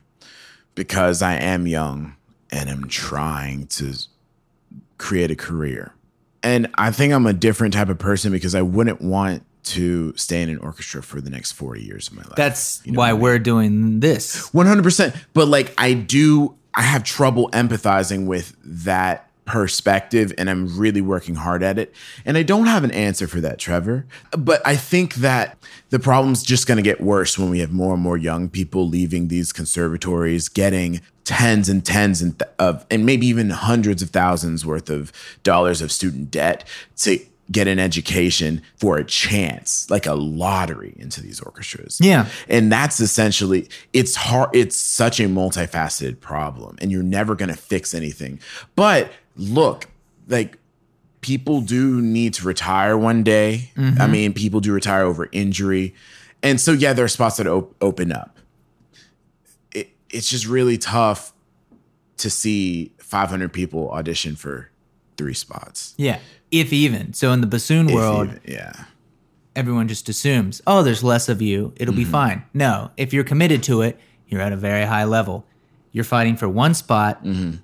S2: because I am young and am trying to create a career. And I think I'm a different type of person because I wouldn't want to stay in an orchestra for the next 40 years of my life.
S1: That's
S2: You know
S1: why
S2: I mean?
S1: we're doing this.
S2: 100%. But like I do I have trouble empathizing with that perspective and I'm really working hard at it. And I don't have an answer for that, Trevor. But I think that the problem's just going to get worse when we have more and more young people leaving these conservatories getting tens and tens and th- of and maybe even hundreds of thousands worth of dollars of student debt to get an education for a chance, like a lottery into these orchestras.
S1: Yeah.
S2: And that's essentially it's hard it's such a multifaceted problem and you're never going to fix anything. But look, like people do need to retire one day. I mm-hmm. mean, people do retire over injury. And so yeah, there are spots that op- open up. It, it's just really tough to see 500 people audition for three spots.
S1: Yeah, if even. So in the bassoon
S2: If
S1: world,
S2: even- yeah.
S1: everyone just assumes, oh, there's less of you. It'll
S2: Mm-hmm.
S1: be fine. No, if you're committed to it, you're at a very high level. You're fighting for one spot.
S2: Mm-hmm.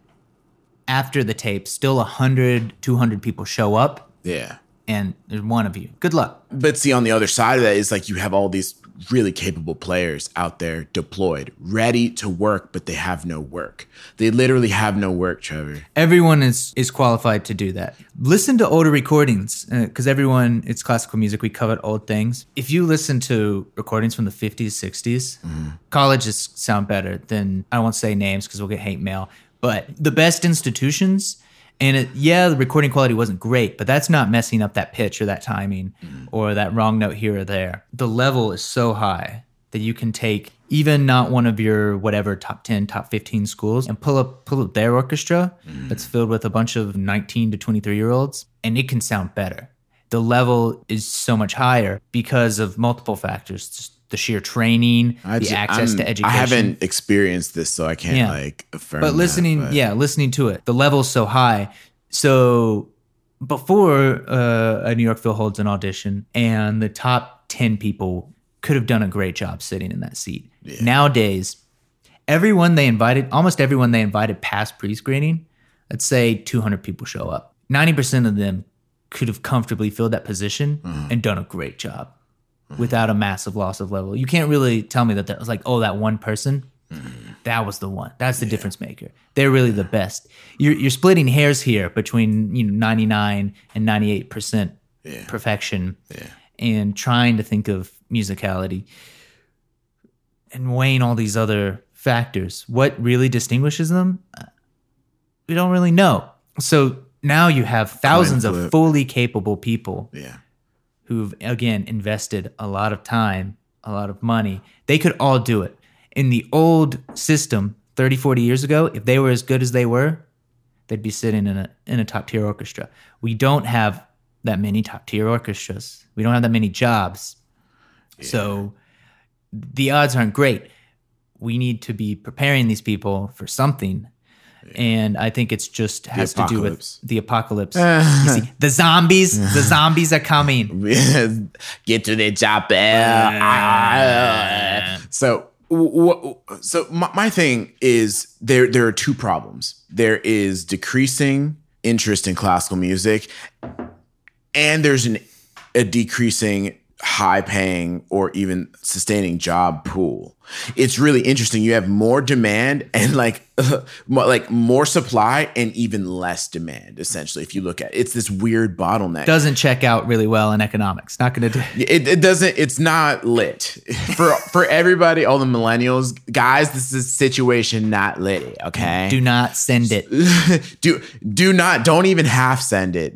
S1: After the tape, still 100, 200 people show up,
S2: Yeah.
S1: and there's one of you. Good luck.
S2: But see, on the other side of that is like you have all these really capable players out there deployed, ready to work, but they have no work. They literally have no work, Trevor.
S1: Everyone is is qualified to do that. Listen to older recordings uh, because everyone it's classical music. We covered old things. If you listen to recordings from the 50s, 60s, mm-hmm. colleges sound better than I won't say names because we'll get hate mail. But the best institutions. And it, yeah, the recording quality wasn't great, but that's not messing up that pitch or that timing mm-hmm. or that wrong note here or there. The level is so high that you can take even not one of your whatever top 10 top 15 schools and pull up pull up their orchestra mm-hmm. that's filled with a bunch of 19 to 23 year olds and it can sound better. The level is so much higher because of multiple factors. Just the sheer training
S2: I
S1: the
S2: ju-
S1: access
S2: I'm-
S1: to education.
S2: I haven't experienced this, so I can't
S1: Yeah.
S2: like affirm.
S1: but
S2: that,
S1: listening
S2: but-
S1: yeah listening to it. The level's so high. So before uh, a new york phil holds an audition and the top 10 people could have done a great job sitting in that seat. Nowadays everyone they invited almost everyone they invited past pre-screening let's say 200 people show up. 90% of them could have comfortably filled that position and done a great job without a massive loss of level you can't really tell me that that was like oh that one person that was the one. That's the difference maker. They're really the best. You're you're splitting hairs here between you know 99 and 98 percent perfection, and trying to think of musicality and weighing all these other factors. What really distinguishes them? We don't really know. So now you have thousands of fully capable people
S2: yeah,
S1: who've again invested a lot of time, a lot of money. They could all do it. In the old system 30, 40 years ago, if they were as good as they were, they'd be sitting in a in a top tier orchestra. We don't have that many top tier orchestras. We don't have that many jobs. So the odds aren't great. We need to be preparing these people for something. And I think it's just has to do with the apocalypse. You see, the zombies, the zombies are coming.
S2: get to the chopper. Uh, so, w- w- so my, my thing is there. There are two problems. There is decreasing interest in classical music, and there's an a decreasing high paying or even sustaining job pool. It's really interesting. You have more demand and like more, like more supply and even less demand essentially if you look at it. It's this weird bottleneck.
S1: doesn't check out really well in economics. Not going to do.
S2: It, it doesn't. It's not lit for for everybody. All the millennials, guys. This is a situation not lit. Okay.
S1: Do not send it.
S2: do do not. Don't even half send it.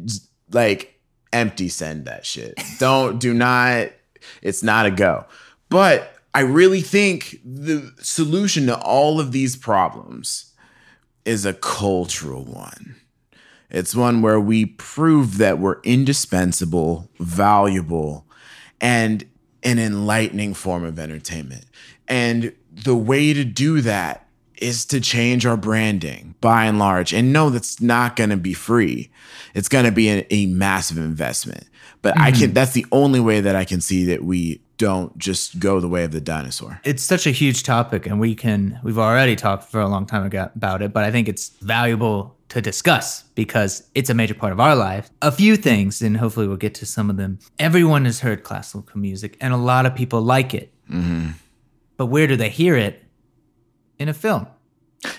S2: Like empty send that shit. Don't do not. It's not a go. But I really think the solution to all of these problems is a cultural one. It's one where we prove that we're indispensable, valuable, and an enlightening form of entertainment. And the way to do that is to change our branding by and large. And no, that's not going to be free. It's going to be a, a massive investment. But I can, mm-hmm. that's the only way that I can see that we don't just go the way of the dinosaur.
S1: it's such a huge topic and we can we've already talked for a long time ago about it but i think it's valuable to discuss because it's a major part of our life. A few things and hopefully we'll get to some of them. Everyone has heard classical music and a lot of people like it. Mm-hmm. But where do they hear it? In a film.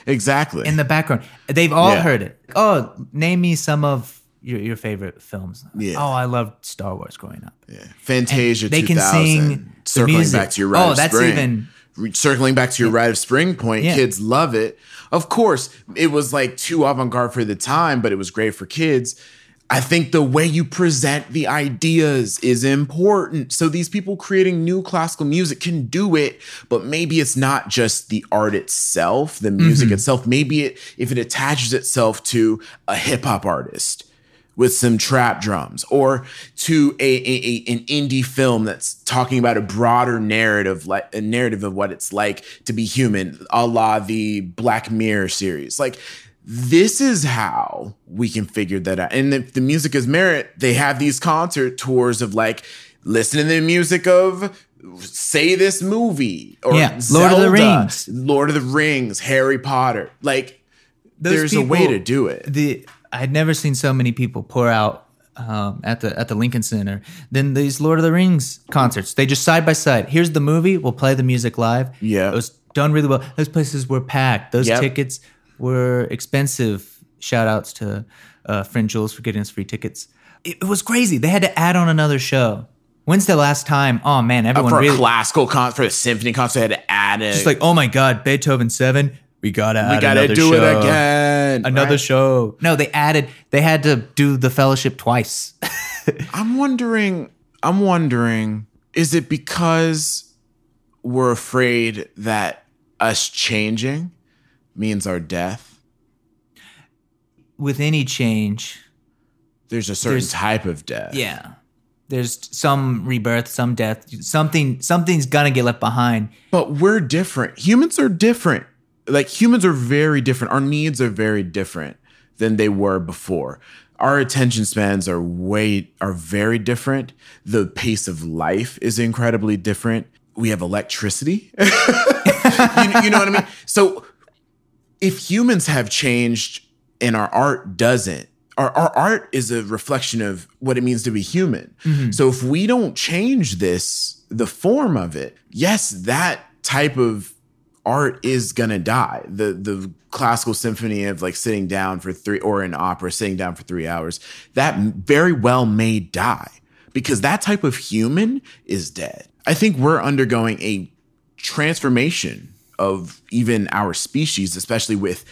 S2: Exactly.
S1: in the background. They've all
S2: Yeah.
S1: heard it. Oh name me some of your, your favorite films
S2: Yeah.
S1: oh i loved star wars growing up
S2: Yeah. Fantasia
S1: they can
S2: 2000,
S1: sing the
S2: circling
S1: music.
S2: back to your rite
S1: Oh,
S2: of
S1: that's
S2: spring.
S1: even-
S2: circling back to your rite of spring point.
S1: Yeah.
S2: Kids love it. Of course, it was like too avant-garde for the time, but it was great for kids. I think the way you present the ideas is important. So these people creating new classical music can do it, but maybe it's not just the art itself, the music mm-hmm. itself. Maybe it if it attaches itself to a hip hop artist with some trap drums or to a, a, a- an indie film that's talking about a broader narrative like a narrative of what it's like to be human a la the black mirror series. Like this is how we can figure that out. And if the music is merit they have these concert tours of like listen to the music of say this movie or
S1: Yeah, Lord of the Rings.
S2: lord of the rings harry potter. Like
S1: Those
S2: there's a way to do it.
S1: the I had never seen so many people pour out um, at the at the Lincoln Center than these Lord of the Rings concerts. They just side by side. Here's the movie. We'll play the music live.
S2: Yeah.
S1: it was done really well. Those places were packed. Those
S2: Yep.
S1: tickets were expensive. Shout outs to uh, friend Jules for getting us free tickets. It, it was crazy. They had to add on another show. When's the last time? Oh man, everyone
S2: for a classical concert, for a symphony concert, they had to add it.
S1: just like oh my god, Beethoven seven. We gotta
S2: we gotta
S1: another
S2: do
S1: show.
S2: it again.
S1: another
S2: right?
S1: show. No, they added. They had to do the fellowship twice.
S2: I'm wondering. I'm wondering. Is it because we're afraid that us changing means our death?
S1: With any change,
S2: There's a certain
S1: There's-
S2: type of death.
S1: yeah, there's some rebirth, some death, something. Something's gonna get left behind.
S2: But we're different. Humans are different. Like humans are very different. Our needs are very different than they were before. Our attention spans are way are very different. The pace of life is incredibly different. We have electricity. you, you know what I mean? So if humans have changed and our art doesn't, our, our art is a reflection of what it means to be human. Mm-hmm. So if we don't change this, the form of it, yes, that type of art is gonna die. The the classical symphony of like sitting down for three or an opera sitting down for three hours, that very well may die because that type of human is dead. I think we're undergoing a transformation of even our species, especially with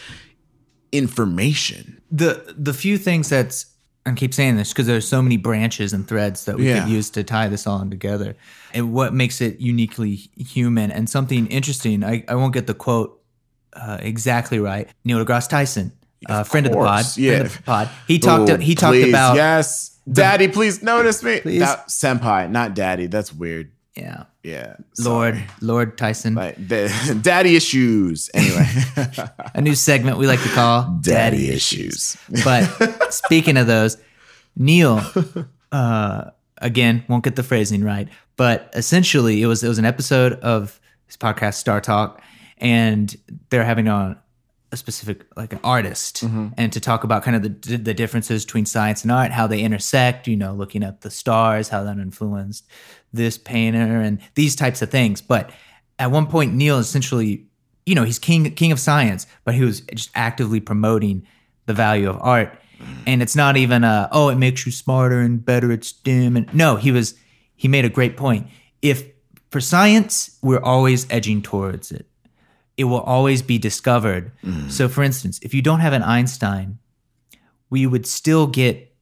S2: information.
S1: The the few things that's I keep saying this because there's so many branches and threads that we
S2: Yeah.
S1: could use to tie this all in together. And what makes it uniquely human and something interesting. I, I won't get the quote uh, exactly right. Neil deGrasse Tyson, uh, friend of the pod,
S2: yeah.
S1: friend of the pod. He talked.
S2: Oh,
S1: he talked about
S2: yes, daddy, please notice me.
S1: Please.
S2: That, senpai, not daddy. That's weird.
S1: yeah,
S2: Yeah,
S1: Lord
S2: sorry.
S1: Lord Tyson.
S2: like the, daddy issues. Anyway,
S1: a new segment we like to call
S2: daddy issues.
S1: But speaking of those, Neil, uh, again, won't get the phrasing right, but essentially, it was it was an episode of his podcast StarTalk, and they're having on a specific like an artist, and to talk about kind of the the differences between science and art, how they intersect. You know, looking at the stars, how that influenced this painter, and these types of things. But at one point, Neil essentially, you know, he's king king of science, but he was just actively promoting the value of art. And it's not even a oh, it makes you smarter and better at STEM. And no, he was he made a great point. If for science, we're always edging towards it. It will always be discovered. Mm. So for instance, if you don't have an Einstein, we would still get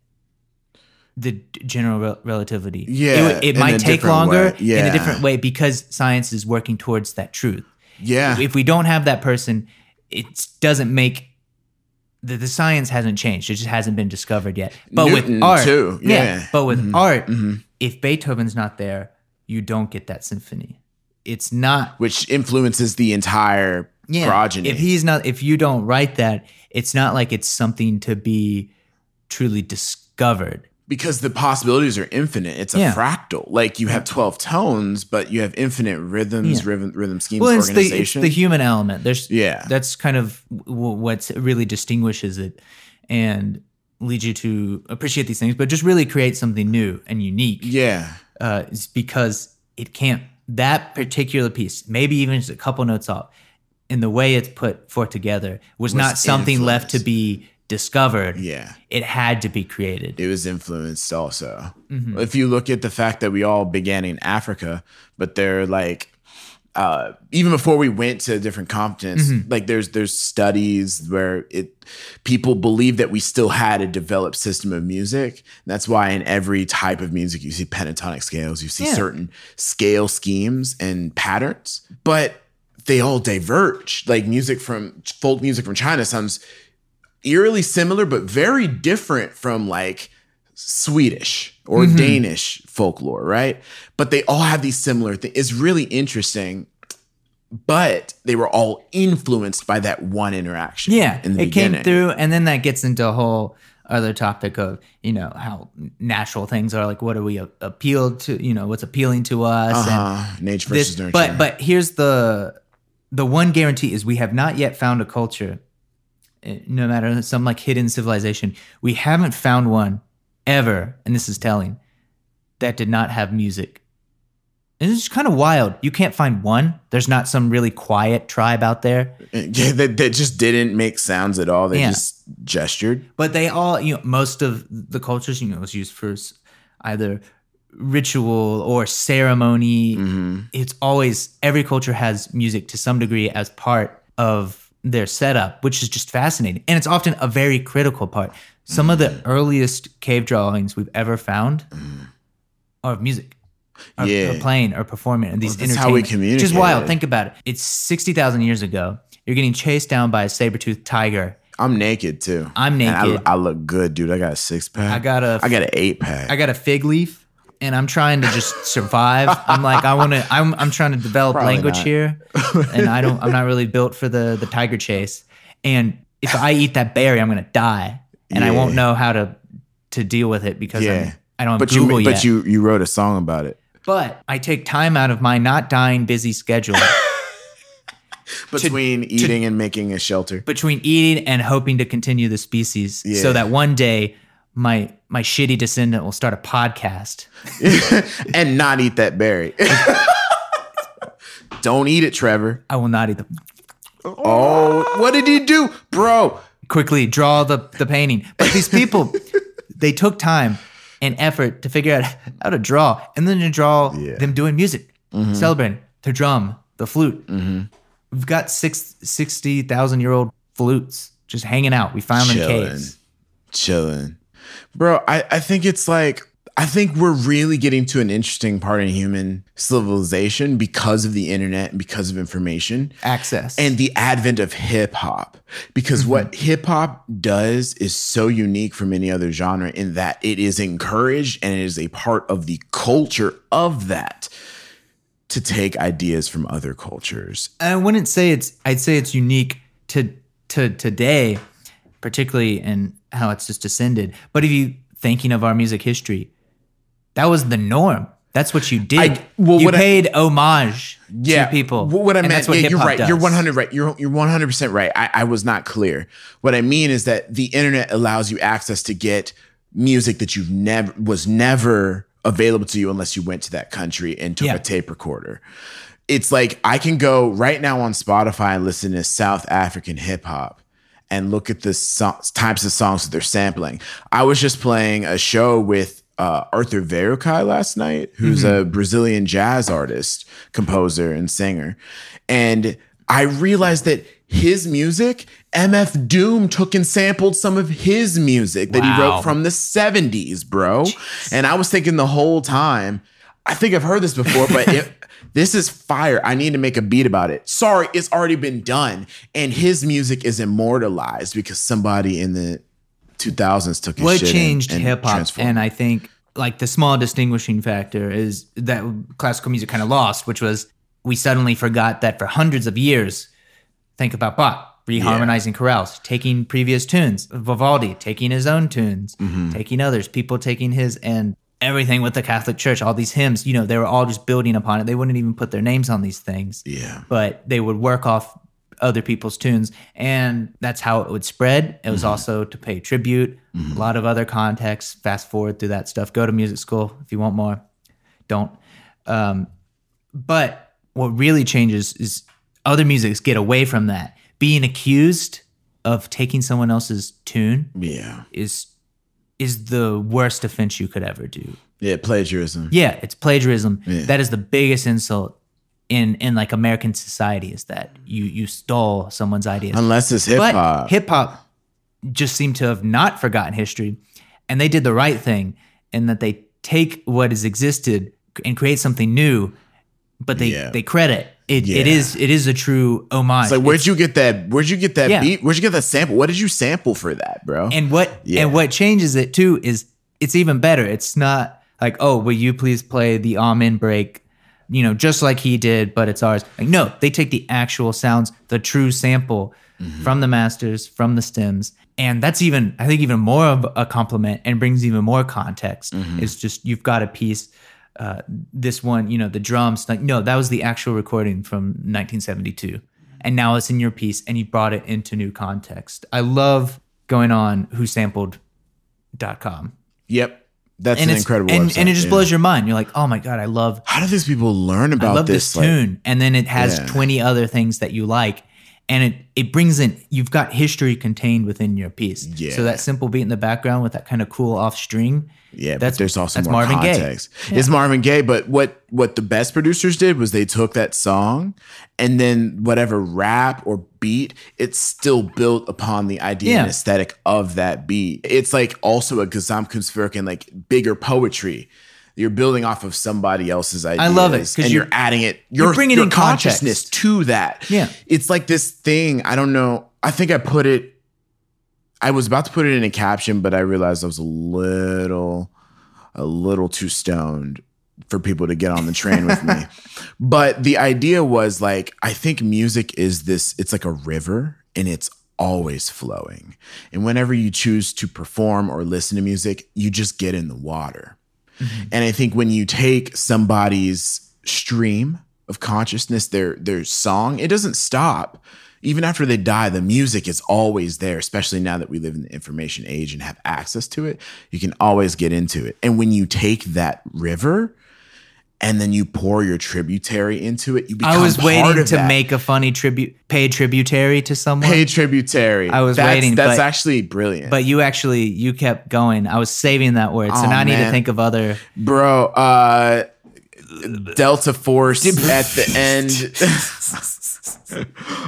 S1: the general rel- relativity.
S2: Yeah,
S1: it, it might take longer
S2: way.
S1: in a different way because science is working towards that truth
S2: Yeah,
S1: if we don't have that person, it doesn't make the, the science hasn't changed. It just hasn't been discovered yet. But
S2: Newton,
S1: with art,
S2: too. Yeah.
S1: But with mm-hmm. art, mm-hmm. if Beethoven's not there, you don't get that symphony. It's not
S2: which influences the entire
S1: yeah,
S2: progeny.
S1: If he's not, if you don't write that, it's not like it's something to be truly discovered.
S2: Because the possibilities are infinite. It's a
S1: Yeah.
S2: fractal. Like you have 12 tones, but you have infinite rhythms,
S1: Yeah.
S2: rhythm, rhythm schemes,
S1: Well, it's the, it's
S2: organization.
S1: the human element. There's
S2: Yeah.
S1: that's kind of w- what really distinguishes it and leads you to appreciate these things, but just really create something new and unique.
S2: yeah.
S1: uh, is because it can't that particular piece, maybe even just a couple notes off, in the way it's put forth together was, not something left to be discovered.
S2: Yeah.
S1: It had to be created.
S2: It was influenced also.
S1: Mm-hmm.
S2: If you look at the fact that we all began in Africa, but they're like, uh, even before we went to different continents,
S1: Mm-hmm.
S2: like there's there's studies where it people believe that we still had a developed system of music. That's why in every type of music you see pentatonic scales, you see
S1: Yeah.
S2: certain scale schemes and patterns, but they all diverge. Like music from folk music from China sounds eerily similar, but very different from like Swedish or
S1: Mm-hmm.
S2: Danish folklore, right? But they all have these similar things. It's really interesting, but they were all influenced by that one interaction.
S1: Yeah,
S2: in the
S1: it came through, and then that gets into a whole other topic of you know how natural things are. Like, what are we a- appeal to? You know, what's appealing to us? and
S2: Uh, nature versus
S1: this,
S2: nurture.
S1: but but here's the the one guarantee is we have not yet found a culture, no matter some like hidden civilization, we haven't found one ever, and this is telling, that did not have music. And it's kind of wild. You can't find one. There's not some really quiet tribe out there.
S2: yeah, that, that just didn't make sounds at all. They
S1: Yeah.
S2: just gestured.
S1: but they all you know most of the cultures you know was used for either ritual or ceremony mm-hmm. it's always every culture has music to some degree as part of their setup which is just fascinating and it's often a very critical part some of the mm. earliest cave drawings we've ever found mm. are of music are,
S2: Yeah.
S1: playing or performing and these
S2: Well, that's how we
S1: communicate. which is wild think about it it's 60,000 years ago you're getting chased down by a saber-toothed tiger
S2: I'm naked too.
S1: I'm
S2: And I-
S1: naked.
S2: I, look good, dude. I got a six pack.
S1: I got a-
S2: I got an eight pack.
S1: I got a fig leaf and I'm trying to just survive. I'm like I want to I'm I'm trying to develop
S2: Probably
S1: language
S2: not.
S1: here and I don't I'm not really built for the the tiger chase. And if I eat that berry I'm going to die and I won't know how to to deal with it because
S2: yeah.
S1: I'm, I don't have
S2: but
S1: Google
S2: you,
S1: yet.
S2: but you, you wrote a song about it.
S1: but I take time out of my not dying busy schedule
S2: Between eating and making a shelter.
S1: between eating and hoping to continue the species
S2: Yeah.
S1: so that one day my my shitty descendant will start a podcast.
S2: and not eat that berry. Don't eat it, Trevor.
S1: I will not eat the
S2: Oh, what did you do, bro?
S1: quickly draw the, the painting. But these people, they took time and effort to figure out how to draw and then to draw
S2: Yeah.
S1: them doing music, mm-hmm. celebrating the drum, the flute. Mm-hmm. We've got six, 60,000 year old flutes just hanging out. We found them in
S2: Chilling.
S1: caves.
S2: Chilling. Bro, I, I think it's like I think we're really getting to an interesting part in human civilization because of the internet and because of information.
S1: Access.
S2: and the advent of hip hop. Because mm-hmm. what hip hop does is so unique from any other genre in that it is encouraged and it is a part of the culture of that to take ideas from other cultures.
S1: I wouldn't say it's. I'd say it's unique to to today, particularly in how it's just descended. But if you thinking of our music history, that was the norm. That's what you did.
S2: I- well,
S1: you
S2: what I-
S1: paid homage
S2: Yeah,
S1: to people.
S2: Wh- What I meant,
S1: that's what
S2: yeah, you're right. You're 100 right. You're you're 100 percent right. I, I was not clear. What I mean is that the internet allows you access to get music that you've never was never available to you unless you went to that country and took
S1: Yeah.
S2: a tape recorder. It's like I can go right now on Spotify and listen to South African hip hop and look at the so- types of songs that they're sampling. I was just playing a show with uh, Arthur Verocai last night, who's a Brazilian jazz artist, composer, and singer. And I realized that his music, MF Doom took and sampled some of his music that he wrote from the 70s, bro. And I was thinking the whole time, I think I've heard this before, but it, This is fire. I need to make a beat about it. Sorry, it's already been done. And his music is immortalized because somebody in the 2000s took his
S1: what changed hip hop and i think like the small distinguishing factor is that classical music kind of lost which was we suddenly forgot that for hundreds of years think about bach reharmonizing chorales taking previous tunes vivaldi taking his own tunes
S2: Mm-hmm.
S1: taking others people taking his and everything with the catholic church all these hymns you know they were all just building upon it. They wouldn't even put their names on these things.
S2: Yeah.
S1: but they would work off other people's tunes. And that's how it would spread. It was
S2: Mm-hmm.
S1: also to pay tribute a lot of other contexts fast forward through that stuff. Go to music school if you want more. Don't. Um, but what really changes is other musics get away from that. Being accused of taking someone else's tune
S2: Yeah.
S1: is is the worst offense you could ever do
S2: Yeah, plagiarism.
S1: yeah, it's plagiarism.
S2: Yeah.
S1: That is the biggest insult in in like American society is that you you stole someone's ideas.
S2: Unless it's hip hop.
S1: hip hop just seemed to have not forgotten history, and they did the right thing in that they take what has existed and create something new, but they
S2: Yeah.
S1: they credit it. It
S2: Yeah.
S1: is it is a true homage.
S2: It's like where'd you get that? Where'd you get that
S1: Yeah.
S2: beat? Where'd you get that sample? What did you sample for that, bro?
S1: And what and what changes it too is it's even better. It's not like, oh, will you please play the amen break, you know, just like he did, but it's ours. Like, no, they take the actual sounds, the true sample
S2: Mm-hmm.
S1: from the masters, from the stems. And that's even, I think, even more of a compliment and brings even more context.
S2: Mm-hmm.
S1: It's just you've got a piece. Uh, this one, you know, the drums, like, no, that was the actual recording from 1972. And now it's in your piece and you brought it into new context. I love going on who sampled.com.
S2: yep. That's
S1: And
S2: an incredible
S1: and,
S2: website,
S1: and it just
S2: yeah.
S1: blows your mind. You're like, oh my God, I love
S2: How do these people learn about I
S1: love
S2: this?
S1: this,
S2: like-
S1: tune. And then it has
S2: Yeah.
S1: 20 other things that you like. And it, it brings in, you've got history contained within your piece.
S2: Yeah.
S1: So that simple beat in the background with that kind of cool off string.
S2: Yeah,
S1: that's
S2: but there's also
S1: that's
S2: more
S1: Marvin Gaye.
S2: context. It's Marvin Gaye, but what what the best producers did was they took that song and then whatever rap or beat, it's still built upon the idea and aesthetic of that beat. It's like also a Gesamtkunstwerk and like bigger poetry. You're building off of somebody else's ideas.
S1: I love it, 'cause
S2: and
S1: you're-
S2: you're, adding it. You're,
S1: bringing
S2: your
S1: in
S2: consciousness
S1: context.
S2: to that.
S1: Yeah.
S2: it's like this thing. I don't know. I think I put it I was about to put it in a caption, but I realized I was a little, a little too stoned for people to get on the train with me. But the idea was like, I think music is this, it's like a river and it's always flowing. And whenever you choose to perform or listen to music, you just get in the water. And I think when you take somebody's stream of consciousness, their their song, it doesn't stop. Even after they die, the music is always there, especially now that we live in the information age and have access to it. You can always get into it. And when you take that river and then you pour your tributary into it, you become
S1: I was waiting to
S2: that.
S1: make a funny tribute, pay tributary to someone.
S2: pay tributary.
S1: I was
S2: that's,
S1: waiting,
S2: That's
S1: but-
S2: actually brilliant.
S1: but you actually, you kept going. I was saving that word. So
S2: Oh,
S1: now I need to think of other.
S2: bro uh delta force at the end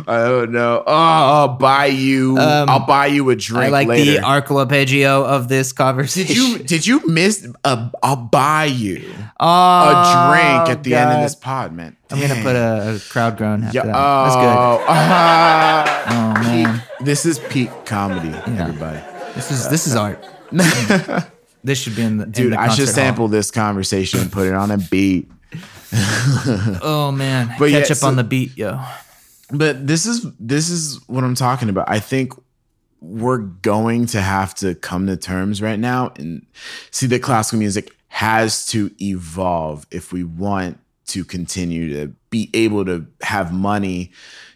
S2: i don't know oh i'll buy you i'll buy you a drink
S1: Um, I like
S2: later
S1: the archipelago of this conversation.
S2: did you did you miss a i'll buy you
S1: oh,
S2: a drink at the end of this pod man
S1: I'm gonna put a, a crowd groan after
S2: yeah,
S1: that. That's good.
S2: oh, ah.
S1: Oh man,
S2: this is peak comedy everybody
S1: this is this is art. this should be in the
S2: dude
S1: in the
S2: i should
S1: concert hall.
S2: sample this conversation and put it on a beat
S1: Oh man,
S2: But yeah,
S1: catch up
S2: so-
S1: on the beat, yo.
S2: But this is this is what I'm talking about. I think we're going to have to come to terms right now and see that classical music has to evolve if we want to continue to be able to have money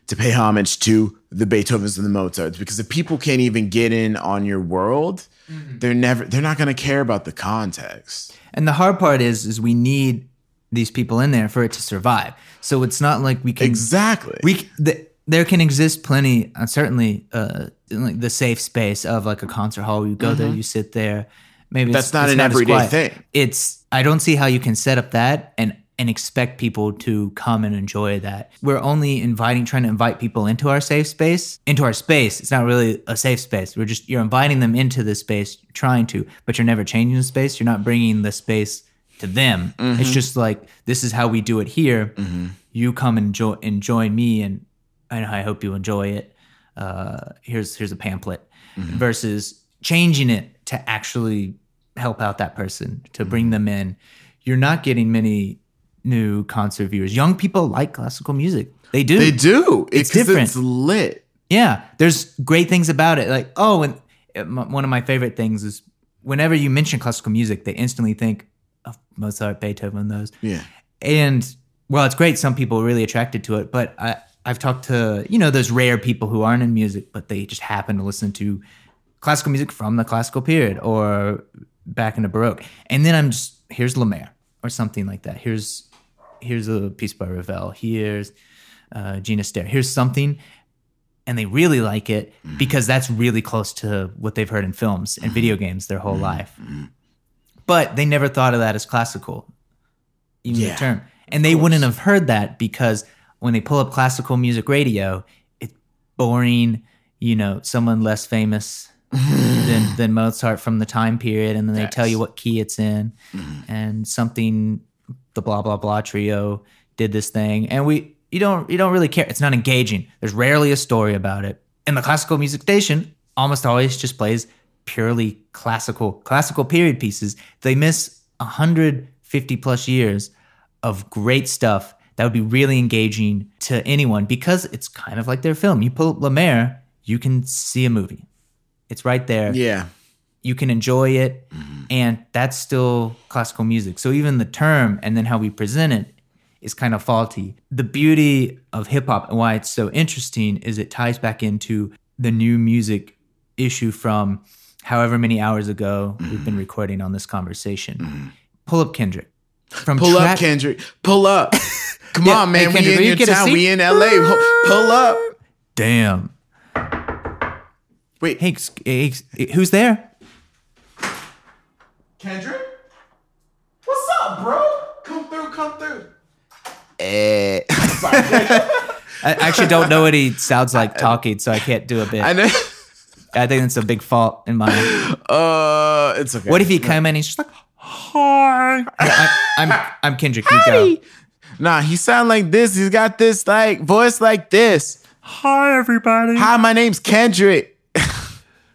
S2: to pay homage to the Beethovens and the Mozarts because if people can't even get in on your world, mm-hmm. they're never they're not going to care about the context.
S1: And the hard part is, is we need these people in there for it to survive. So it's not like we can
S2: Exactly.
S1: we c- th- there can exist plenty uh, certainly uh in, like the safe space of like a concert hall you go there you sit there maybe
S2: Mm-hmm. That's
S1: it's,
S2: not an
S1: as
S2: everyday thing.
S1: it's i don't see how you can set up that and and expect people to come and enjoy that we're only inviting trying to invite people into our safe space into our space it's not really a safe space we're just you're inviting them into the space trying to but you're never changing the space you're not bringing the space to them. It's just like this is how we do it here. You come and and join me, and and I hope you enjoy it. Uh, here's here's a pamphlet versus changing it to actually help out that person to bring them in. You're not getting many new concert viewers. Young people like classical music. They do.
S2: They do.
S1: It's different.
S2: It's lit.
S1: Yeah, there's great things about it. Like, oh, and uh, one of my favorite things is whenever you mention classical music, they instantly think of Mozart, Beethoven, those.
S2: Yeah.
S1: And well, it's great. Some people are really attracted to it, but I, I've talked to you know those rare people who aren't in music, but they just happen to listen to classical music from the classical period or back in the Baroque. And then I'm just here's La Mer or something like that. Here's here's a piece by Ravel. Here's uh, Ginastera. Here's something, and they really like it mm-hmm. because that's really close to what they've heard in films and mm-hmm. video games their whole mm-hmm. life. But they never thought of that as classical, even
S2: Yeah,
S1: the term, and they wouldn't have heard that because when they pull up classical music radio, it's boring. You know, someone less famous than than Mozart from the time period, and then they tell you what key it's in, mm-hmm. and something the blah blah blah trio did this thing, and we you don't you don't really care. It's not engaging. There's rarely a story about it, and the classical music station almost always just plays purely classical classical period pieces. They miss 150 plus years of great stuff that would be really engaging to anyone because it's kind of like their film. You pull up La Mer, you can see a movie. It's right there
S2: Yeah.
S1: you can enjoy it mm-hmm. and that's still classical music so even the term and then how we present it is kind of faulty the beauty of hip-hop and why it's so interesting is it ties back into the new music issue from however many hours ago we've been recording on this conversation pull up kendrick from
S2: Pull
S1: track-
S2: up, Kendrick. Pull up. Come
S1: Yeah,
S2: on,
S1: hey,
S2: man.
S1: Kendrick,
S2: we in your
S1: get a
S2: town.
S1: seat?
S2: We in LA. Pull up.
S1: damn
S2: Wait.
S1: hey, hey, who's there
S2: Kendrick? What's up, bro? Come through, come through. Eh.
S1: I actually don't know what he sounds like talking, so I can't do a bit.
S2: I
S1: I, think that's a big fault in mine.
S2: Uh, it's okay.
S1: What if he come in and he's just like, "Hi, I, I'm I'm Kendrick. You go.
S2: Nah, he sound like this. He's got this like voice like this.
S1: Hi, everybody.
S2: Hi, my name's Kendrick.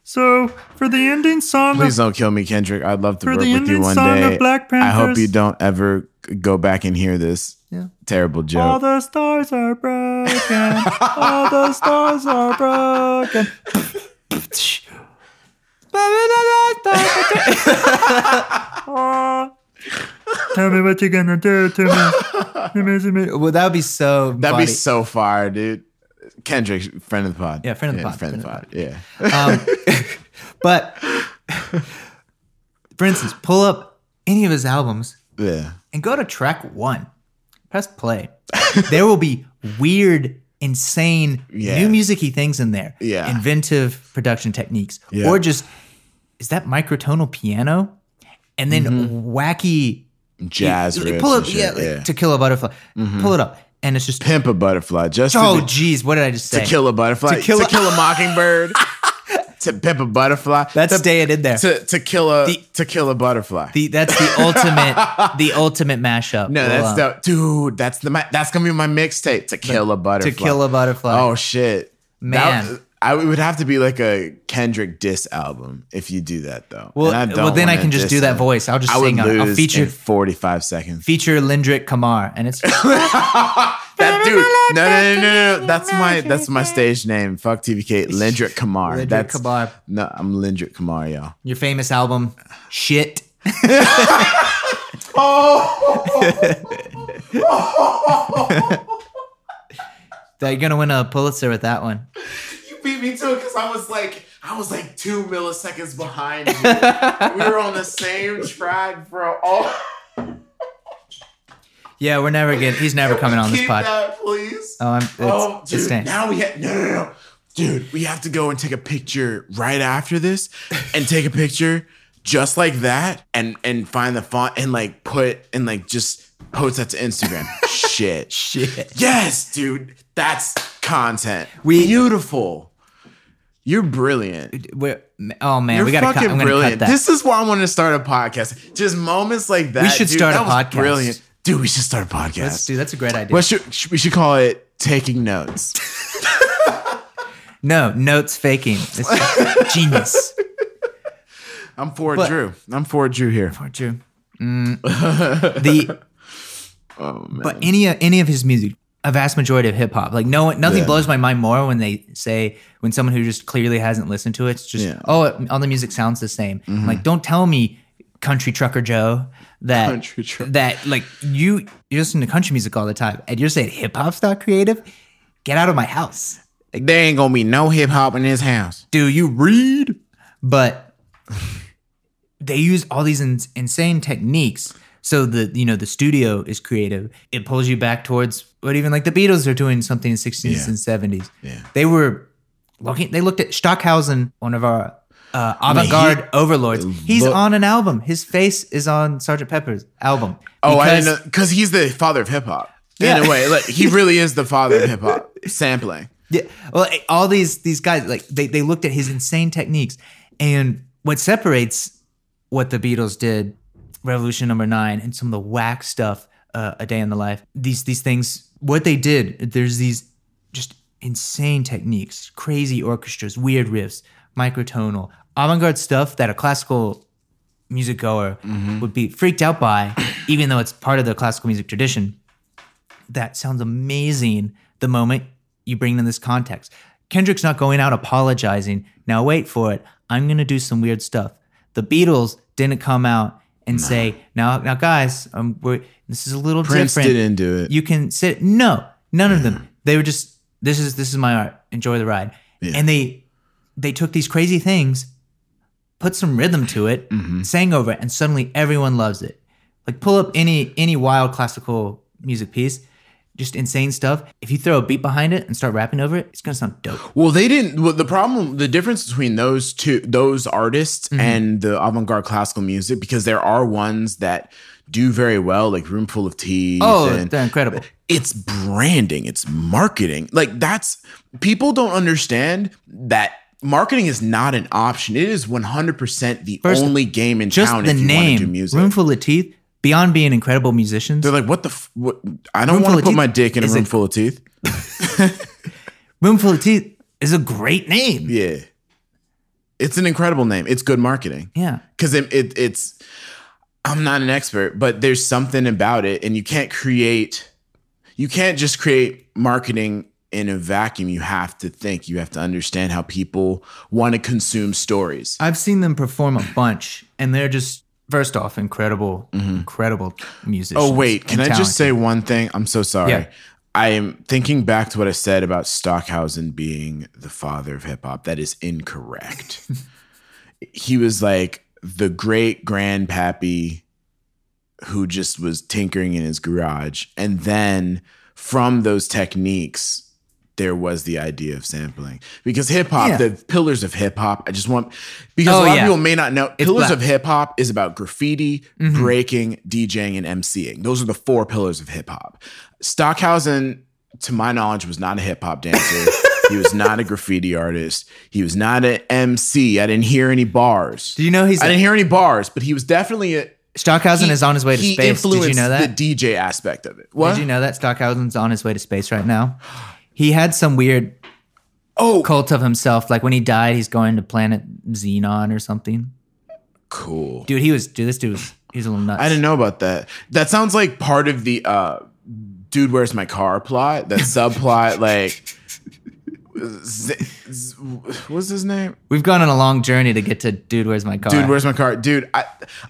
S1: So for the ending song,
S2: Please don't kill me, Kendrick. I'd love to work
S1: the
S2: with you
S1: ending
S2: one
S1: song of
S2: day.
S1: Black
S2: I hope you don't ever go back and hear this
S1: Yeah.
S2: terrible joke.
S1: all the stars are broken. all the stars are broken. Tell me what you're gonna do to me. Well, that would be so.
S2: That'd
S1: funny.
S2: be so fire, dude. Kendrick, friend of the pod.
S1: Yeah, friend of the pod,
S2: Friend of the
S1: friend
S2: pod. Yeah.
S1: Um, but for instance, pull up any of his albums
S2: yeah.
S1: and go to track one. Press play. there will be weird, insane,
S2: Yeah.
S1: new musicy things in there.
S2: Yeah.
S1: Inventive production techniques.
S2: Yeah.
S1: Or just, is that microtonal piano? And then mm-hmm. wacky
S2: Jazz
S1: like, pull up, yeah,
S2: yeah.
S1: To Kill a Butterfly. Mm-hmm. Pull it up. And it's just,
S2: Pimp a butterfly. Just
S1: oh,
S2: to,
S1: geez, what did I just say?
S2: to kill a butterfly.
S1: To kill a-
S2: to kill a mockingbird. To pimp a butterfly.
S1: That's
S2: to,
S1: staying in there.
S2: to, to kill a
S1: The-
S2: to kill a butterfly.
S1: the, that's the ultimate, the ultimate mashup.
S2: no, that's the dude. That's the that's gonna be my mixtape. To kill a butterfly.
S1: To Kill a Butterfly.
S2: Oh shit,
S1: Man.
S2: That- I it would have to be like a Kendrick diss album if you do that though.
S1: Well, well, then I can just do that
S2: him.
S1: voice. I'll just
S2: I would
S1: sing. I'll, feature
S2: in forty five seconds.
S1: feature Lindrick Kamar, and it's
S2: That dude, no, no, no, no, no. That's my that's my stage name. Fuck TVK, Lindrick Kamar.
S1: Lindrick
S2: that's
S1: Kamar.
S2: No, I'm Lindrick Kamar, y'all.
S1: your famous album, Shit. that you're gonna win a Pulitzer with that one.
S2: You beat me to it because I was like, I was like two milliseconds behind you. we were on the same track, bro. Oh,
S1: Yeah, we're never getting. He's never coming on this pod.
S2: that, please.
S1: Oh, I'm, it's,
S2: oh,
S1: it's
S2: dude,
S1: staying.
S2: now we have no, no, no, dude. We have to go and take a picture right after this, and take a picture just like that, and and find the font and like put and like just post that to Instagram. Shit.
S1: Shit.
S2: Yes, dude. That's content.
S1: We-
S2: beautiful. You're brilliant.
S1: We're Oh man,
S2: You're
S1: we gotta
S2: fucking brilliant.
S1: cut that.
S2: This is why I want to start a podcast. Just moments like that.
S1: We should
S2: dude,
S1: start a
S2: that was
S1: podcast.
S2: Brilliant, dude. We should start a podcast.
S1: Let's do. That's a great idea.
S2: What should sh- we should call it? Taking notes.
S1: no notes faking. It's genius.
S2: I'm for
S1: But-
S2: Drew. I'm for Drew here.
S1: Or Drew. Mm. the but any of any of his music, a vast majority of hip hop, like no one, nothing
S2: Yeah.
S1: blows my mind more when they say when someone who just clearly hasn't listened to it, it's just
S2: Yeah. Mm-hmm.
S1: oh, all the music sounds the same. I'm like, don't tell me, Country Trucker Joe, that that like you you listen to country music all the time, and you're saying hip hop's not creative. Get out of my house.
S2: Like, There ain't gonna be no hip hop in this house.
S1: do you read? But they use all these ins- insane techniques. So the you know the studio is creative. It pulls you back towards what even like the Beatles are doing something in the 60s
S2: Yeah.
S1: and 70s.
S2: Yeah.
S1: They were looking they looked at Stockhausen, one of our uh, avant-garde overlords. He's
S2: look-
S1: on an album. His face is on Sgt. Pepper's album.
S2: Oh, I
S1: Because-
S2: didn't know because he's the father of hip hop.
S1: Yeah.
S2: In a way, like he really is the father of hip hop sampling.
S1: Yeah. Well, eh, all these these guys like they they looked at his insane techniques, and what separates what the Beatles did, Revolution Number Nine, and some of the whack stuff, uh, A Day in the Life. These these things, what they did. There's these just insane techniques, crazy orchestras, weird riffs, microtonal, avant-garde stuff that a classical music goer would be freaked out by, even though it's part of the classical music tradition that sounds amazing the moment you bring in this context. Kendrick's not going out apologizing. Now wait for it. I'm gonna do some weird stuff. The Beatles didn't come out and say, "Now, now, guys, um, we're, this is a little
S2: Prince
S1: different."
S2: didn't do it.
S1: You can sit. No, none of them. They were just, "This is this is my art. Enjoy the ride." And they they took these crazy things, put some rhythm to it,
S2: Mm-hmm.
S1: sang over it, and suddenly everyone loves it. Like pull up any any wild classical music piece, just insane stuff. If you throw a beat behind it and start rapping over it, it's gonna sound dope.
S2: Well, they didn't. Well, the problem, the difference between those two, those artists
S1: Mm-hmm.
S2: and the avant-garde classical music, because there are ones that do very well, like Roomful of Teeth.
S1: Oh,
S2: and
S1: they're incredible.
S2: it's branding, it's marketing. Like that's people don't understand that marketing is not an option. It is 100% the
S1: First,
S2: only game in
S1: Just
S2: town
S1: the
S2: if you want to do
S1: name,
S2: music.
S1: Roomful of Teeth. Beyond being incredible musicians,
S2: They're like, what the? F- what? I don't want to put my dick in a room full of teeth.
S1: Roomful of Teeth is a great name.
S2: Yeah, it's an incredible name. It's good marketing.
S1: Yeah.
S2: because it, it it's i'm not an expert but there's something about it and you can't create you can't just create marketing in a vacuum you have to think you have to understand how people want to consume stories
S1: I've seen them perform a bunch, and they're just first off incredible, mm-hmm. incredible musicians.
S2: oh wait can i just say one thing i'm so sorry
S1: Yeah.
S2: i am thinking back to what i said about stockhausen being the father of hip-hop that is incorrect he was like the great grandpappy who just was tinkering in his garage. And then from those techniques, there was the idea of sampling. Because hip hop,
S1: Yeah.
S2: the pillars of hip hop, I just want, because
S1: Oh,
S2: a lot
S1: yeah.
S2: of people may not know, pillars
S1: black.
S2: of hip hop is about graffiti, mm-hmm. breaking, DJing, and MCing. Those are the four pillars of hip hop. Stockhausen, to my knowledge, was not a hip hop dancer. he was not a graffiti artist. He was not an MC. I didn't hear any bars.
S1: Do you know he's
S2: I didn't hear any bars, but he was definitely a.
S1: Stockhausen
S2: he-
S1: is on his way to space. Did you know that?
S2: The DJ aspect of it. What?
S1: Did you know that Stockhausen's on his way to space right now? He had some weird
S2: oh,
S1: cult of himself. Like when he died, he's going to planet Xenon or something.
S2: cool.
S1: Dude, he was. Dude, this dude was. He was a little nuts.
S2: I didn't know about that. That sounds like part of the uh, dude, where's my car plot? That subplot, like. Z- Z- what's his name?
S1: We've gone on a long journey to get to Dude, where's my car?
S2: Dude, where's my car? Dude, I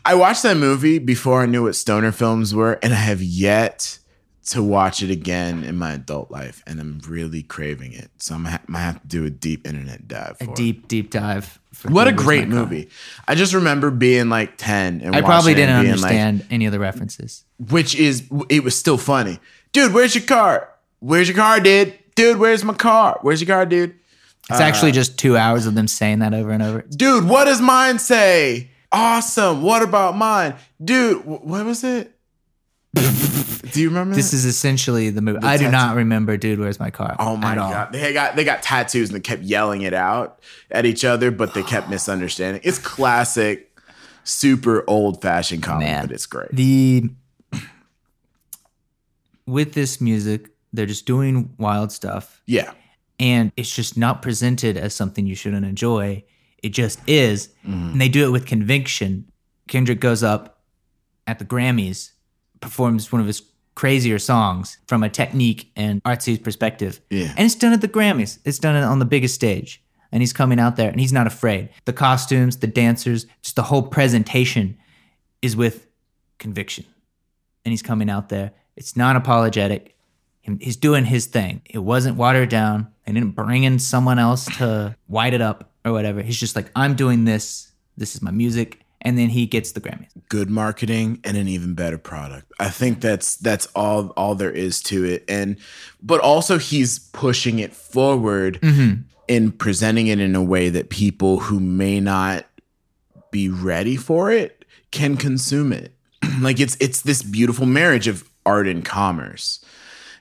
S2: I watched that movie before I knew what stoner films were, and I have yet to watch it again in my adult life, and I'm really craving it. So I'm gonna ha- might have to do a deep internet dive. For
S1: a deep, deep dive. for
S2: What a great movie! I just remember being like ten and
S1: I
S2: watching
S1: probably
S2: it and
S1: didn't
S2: being
S1: understand any of the references.
S2: Which is it was still funny, dude. Where's your car? Where's your car, dude? Dude, where's my car? Where's your car, dude?
S1: It's actually uh, just two hours of them saying that over and over.
S2: Dude, what does mine say? Awesome. What about mine, dude? wh- What was it? Do you remember?
S1: This
S2: that?
S1: is essentially the movie. I do not remember, dude. Where's my car?
S2: Oh my
S1: all.
S2: god! They got they got tattoos and they kept yelling it out at each other, but they kept misunderstanding. It's classic, super old fashioned comedy,
S1: Man.
S2: but it's great.
S1: The with this music, they're just doing wild stuff,
S2: yeah,
S1: and it's just not presented as something you shouldn't enjoy. It just is,
S2: Mm-hmm.
S1: and they do it with conviction. Kendrick goes up at the Grammys, performs one of his crazier songs from a technique and artsy perspective.
S2: Yeah.
S1: And it's done at the Grammys. It's done on the biggest stage. And he's coming out there and he's not afraid. The costumes, the dancers, just the whole presentation is with conviction. And he's coming out there. It's not apologetic. He's doing his thing. It wasn't watered down. They didn't bring in someone else to white it up or whatever. He's just like, I'm doing this. This is my music. And then he gets the Grammys.
S2: good marketing and an even better product. I think that's that's all all there is to it. And but also he's pushing it forward mm-hmm. in presenting it in a way that people who may not be ready for it can consume it. like it's it's this beautiful marriage of art and commerce.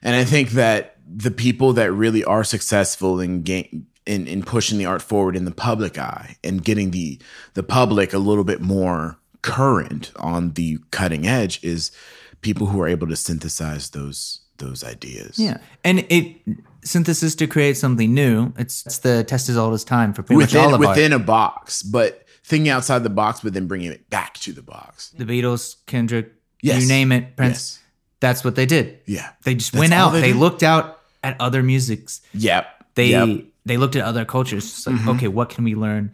S2: And I think that the people that really are successful in gain in, in pushing the art forward in the public eye and getting the the public a little bit more current on the cutting edge is people who are able to synthesize those those ideas.
S1: Yeah. And it synthesis to create something new. It's, it's the test is all this time for pretty
S2: Within
S1: much all of
S2: within
S1: art.
S2: a box, but thinking outside the box, but then bringing it back to the box.
S1: The Beatles, Kendrick,
S2: Yes.
S1: you name it, Prince.
S2: Yes.
S1: That's what they did.
S2: Yeah.
S1: They just
S2: That's
S1: went out.
S2: they
S1: They, looked out at other musics.
S2: Yep.
S1: They
S2: Yep. Mm-hmm.
S1: they looked at other cultures. It's like, okay, what can we learn?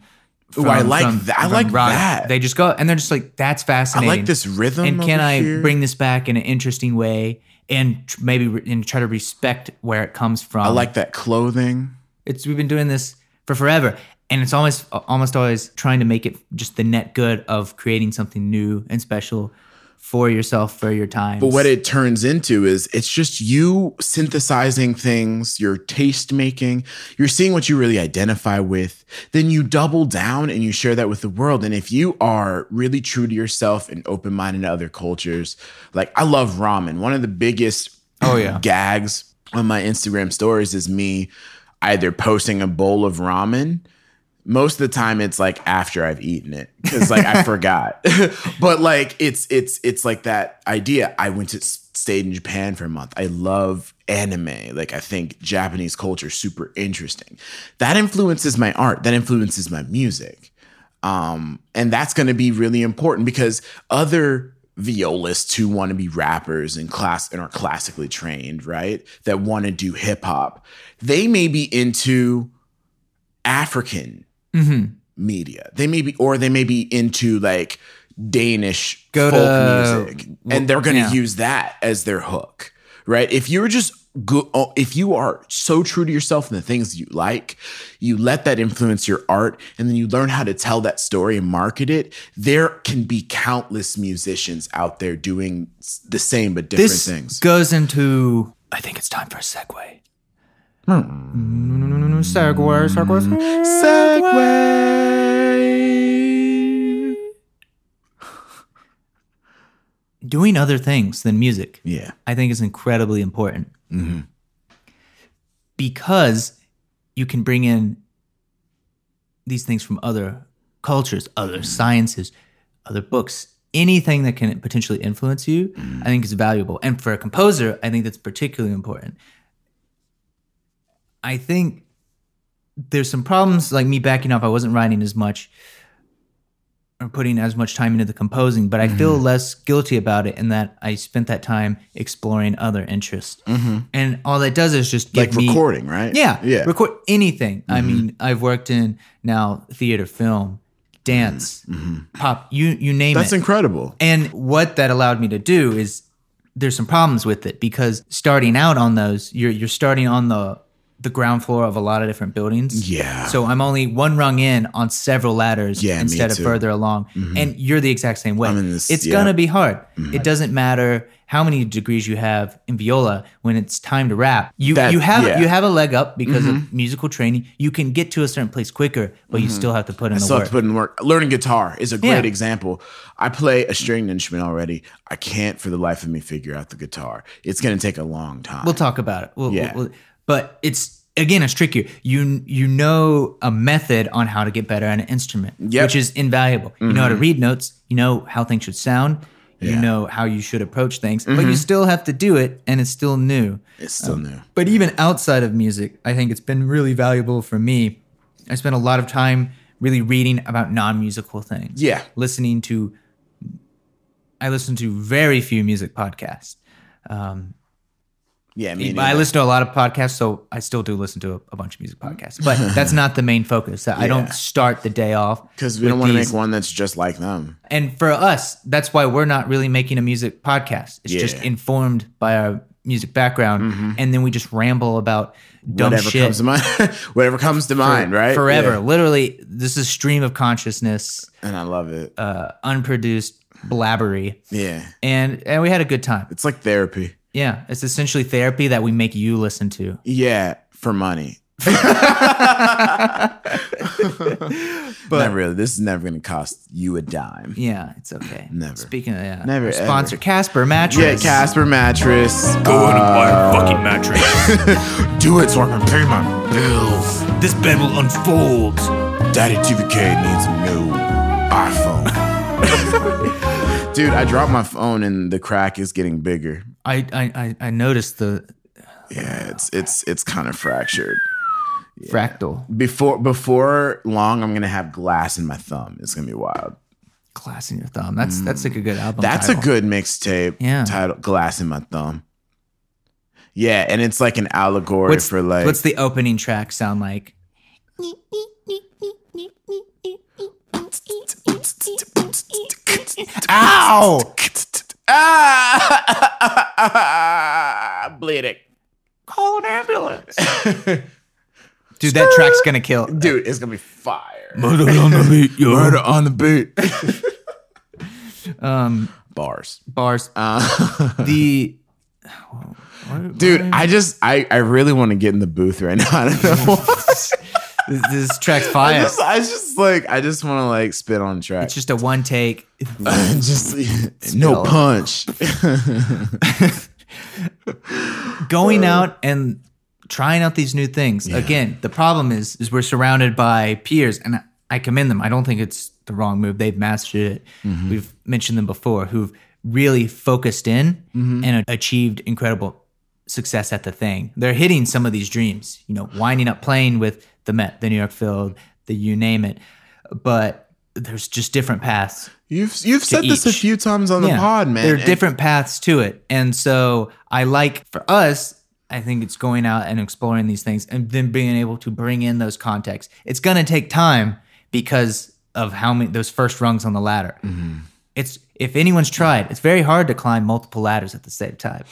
S2: Ooh, I like that. I like that.
S1: They just go and they're just like, that's fascinating.
S2: I like this rhythm.
S1: and can I
S2: here.
S1: bring this back in an interesting way and tr- maybe re- and try to respect where it comes from?
S2: I like that clothing.
S1: it's we've been doing this for forever and it's almost almost always trying to make it just the net good of creating something new and special for yourself for your time
S2: But what it turns into is it's just you synthesizing things, you're taste making, you're seeing what you really identify with. Then you double down and you share that with the world. And if you are really true to yourself and open minded to other cultures, like I love ramen. One of the biggest
S1: Oh, yeah.
S2: gags on my Instagram stories is me either posting a bowl of ramen most of the time it's like after I've eaten it because like I forgot. but like it's it's it's like that idea. I went to stayed in Japan for a month. I love anime. Like I think Japanese culture is super interesting. That influences my art. That influences my music. Um, and that's going to be really important because other violists who want to be rappers and class and are classically trained, right? That want to do hip hop, they may be into African
S1: Mm-hmm.
S2: media. They may be, or they may be into like Danish
S1: Go
S2: folk
S1: to-
S2: music, and they're going to
S1: yeah.
S2: use that as their hook, right? If you're just good, if you are so true to yourself and the things you like, you let that influence your art, and then you learn how to tell that story and market it. There can be countless musicians out there doing the same but different
S1: this
S2: things.
S1: goes into i think it's time for a segue Segue segue
S2: Segue.
S1: doing other things than music
S2: Yeah.
S1: I think is incredibly important mm-hmm. because you can bring in these things from other cultures, other mm-hmm. sciences, other books, anything that can potentially influence you. Mm-hmm. I think is valuable, and for a composer, I think that's particularly important. I think there's some problems like me backing off. I wasn't writing as much or putting as much time into the composing, but I mm-hmm. feel less guilty about it in that I spent that time exploring other interests. Mm-hmm. And all that does is just
S2: Like
S1: me,
S2: recording, right?
S1: Yeah,
S2: Yeah.
S1: record anything. I mm-hmm. mean, I've worked in now theater, film, dance, pop, you you name
S2: That's
S1: it.
S2: That's incredible.
S1: And what that allowed me to do is there's some problems with it because starting out on those, you're you're starting on the the ground floor of a lot of different buildings.
S2: Yeah.
S1: So I'm only one rung in on several ladders
S2: Yeah,
S1: instead of.
S2: Mm-hmm.
S1: further along. And you're the exact same way.
S2: This-
S1: it's
S2: yeah. Mm-hmm.
S1: gonna be hard. It doesn't matter how many degrees you have in viola when it's time to rap. You
S2: That-
S1: you have
S2: yeah. Mm-hmm.
S1: you have a leg up because of musical training. You can get to a certain place quicker, but you still have to put in
S2: I
S1: the
S2: still
S1: work.
S2: have to put in work. Learning guitar is a great example. I play a stringed instrument already. I can't for the life of me figure out the guitar. It's going to take a long time.
S1: We'll talk about it. We'll,
S2: Yeah.
S1: we'll- but it's again it's trickier. You you know a method on how to get better at an instrument,
S2: Yep. Mm-hmm.
S1: which is invaluable. You know how to read notes. You know how things should sound. You
S2: Yeah. Mm-hmm.
S1: know how you should approach things, but you still have to do it, and it's still new.
S2: it's still new.
S1: But even outside of music, I think it's been really valuable for me. I spent a lot of time really reading about non-musical things.
S2: Yeah.
S1: listening to. I listen to very few music podcasts.
S2: Yeah, me
S1: I listen to a lot of podcasts, so I still do listen to a, a bunch of music podcasts. But that's not the main focus. I
S2: Yeah.
S1: don't start the day off
S2: because we don't want to make one that's just like them.
S1: And for us, that's why we're not really making a music podcast. It's just
S2: Yeah. Mm-hmm.
S1: informed by our music background, and then we just ramble about dumb
S2: Whatever
S1: shit
S2: comes to mind, whatever comes to mind, right?
S1: forever.
S2: Yeah.
S1: Literally, this is stream of consciousness,
S2: And I love it.
S1: uh, unproduced blabbery,
S2: yeah,
S1: and and we had a good time.
S2: it's like therapy.
S1: Yeah, it's essentially therapy that we make you listen to.
S2: Yeah, for money. not really. This is never going to cost you a dime.
S1: Yeah, it's okay.
S2: Never.
S1: Speaking of yeah,
S2: Never,
S1: our sponsor
S2: ever.
S1: Casper mattress. Yeah.
S2: Casper mattress.
S1: Go in and buy a
S2: Uh,
S1: fucking mattress.
S2: Do it so I can pay my bills.
S1: this bed will unfold.
S2: Daddy TVK needs a new iPhone. Dude, I dropped my phone and the crack is getting bigger.
S1: I I I, noticed the
S2: Yeah, it's it's it's kind of fractured.
S1: fractal
S2: Before before long, I'm gonna have glass in my thumb. It's gonna be wild.
S1: glass in your thumb. That's that's like a good album.
S2: That's
S1: title.
S2: a good mixtape.
S1: Yeah.
S2: Title Glass in My Thumb. Yeah, and it's like an allegory
S1: What's
S2: for like
S1: what's the opening track sound like?
S2: Ow! Ah! Bleeding.
S1: Call an ambulance. Dude, that track's gonna kill.
S2: Dude, it's gonna be fire.
S1: Murder on the beat, yo.
S2: Murder on the beat.
S1: Um,
S2: Bars.
S1: bars.
S2: Uh,
S1: The
S2: dude, I just I I really want to get in the booth right now. I don't know.
S1: This, this track's
S2: I
S1: fire.
S2: just I just like I just want to like spit on track.
S1: It's just a one take.
S2: just no punch.
S1: going uh. out and trying out these new things. Again, the problem is is we're surrounded by peers, and I commend them. I don't think it's the wrong move. They've mastered it. Mm-hmm. We've mentioned them before, who've really focused in mm-hmm. and achieved incredible success at the thing. They're hitting some of these dreams. You know, winding up playing with the Met, the New York Phil, the you name it. But there's just different paths
S2: You've you've said this a few times on the pod, man.
S1: There are
S2: And-
S1: different paths to it. And so I like for us, I think it's going out and exploring these things and then being able to bring in those contexts. It's going to take time because of how many those first rungs on the ladder.
S2: Mm-hmm.
S1: It's if anyone's tried, it's very hard to climb multiple ladders at the same time.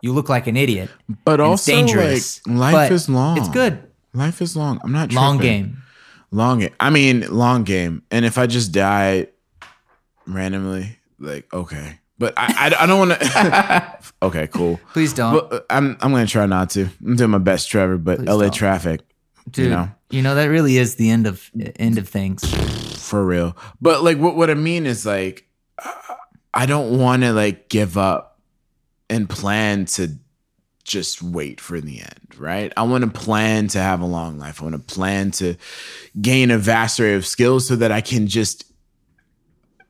S1: You look like an idiot.
S2: But also,
S1: it's dangerous.
S2: like, life
S1: but
S2: is long.
S1: It's good.
S2: Life is long. I'm not
S1: Long
S2: tripping.
S1: game.
S2: Long game. I mean, long game. And if I just die randomly, like okay. But I I, I don't want to. okay, cool.
S1: Please don't.
S2: But uh, I'm I'm gonna try not to. I'm doing my best, Trevor. But
S1: Please
S2: LA
S1: don't.
S2: traffic,
S1: Dude,
S2: you know,
S1: that really is the end of end of things.
S2: for real. But like, what what I mean is like, I don't want to like give up and plan to just wait for the end, right? I want to plan to have a long life. I want to plan to gain a vast array of skills so that I can just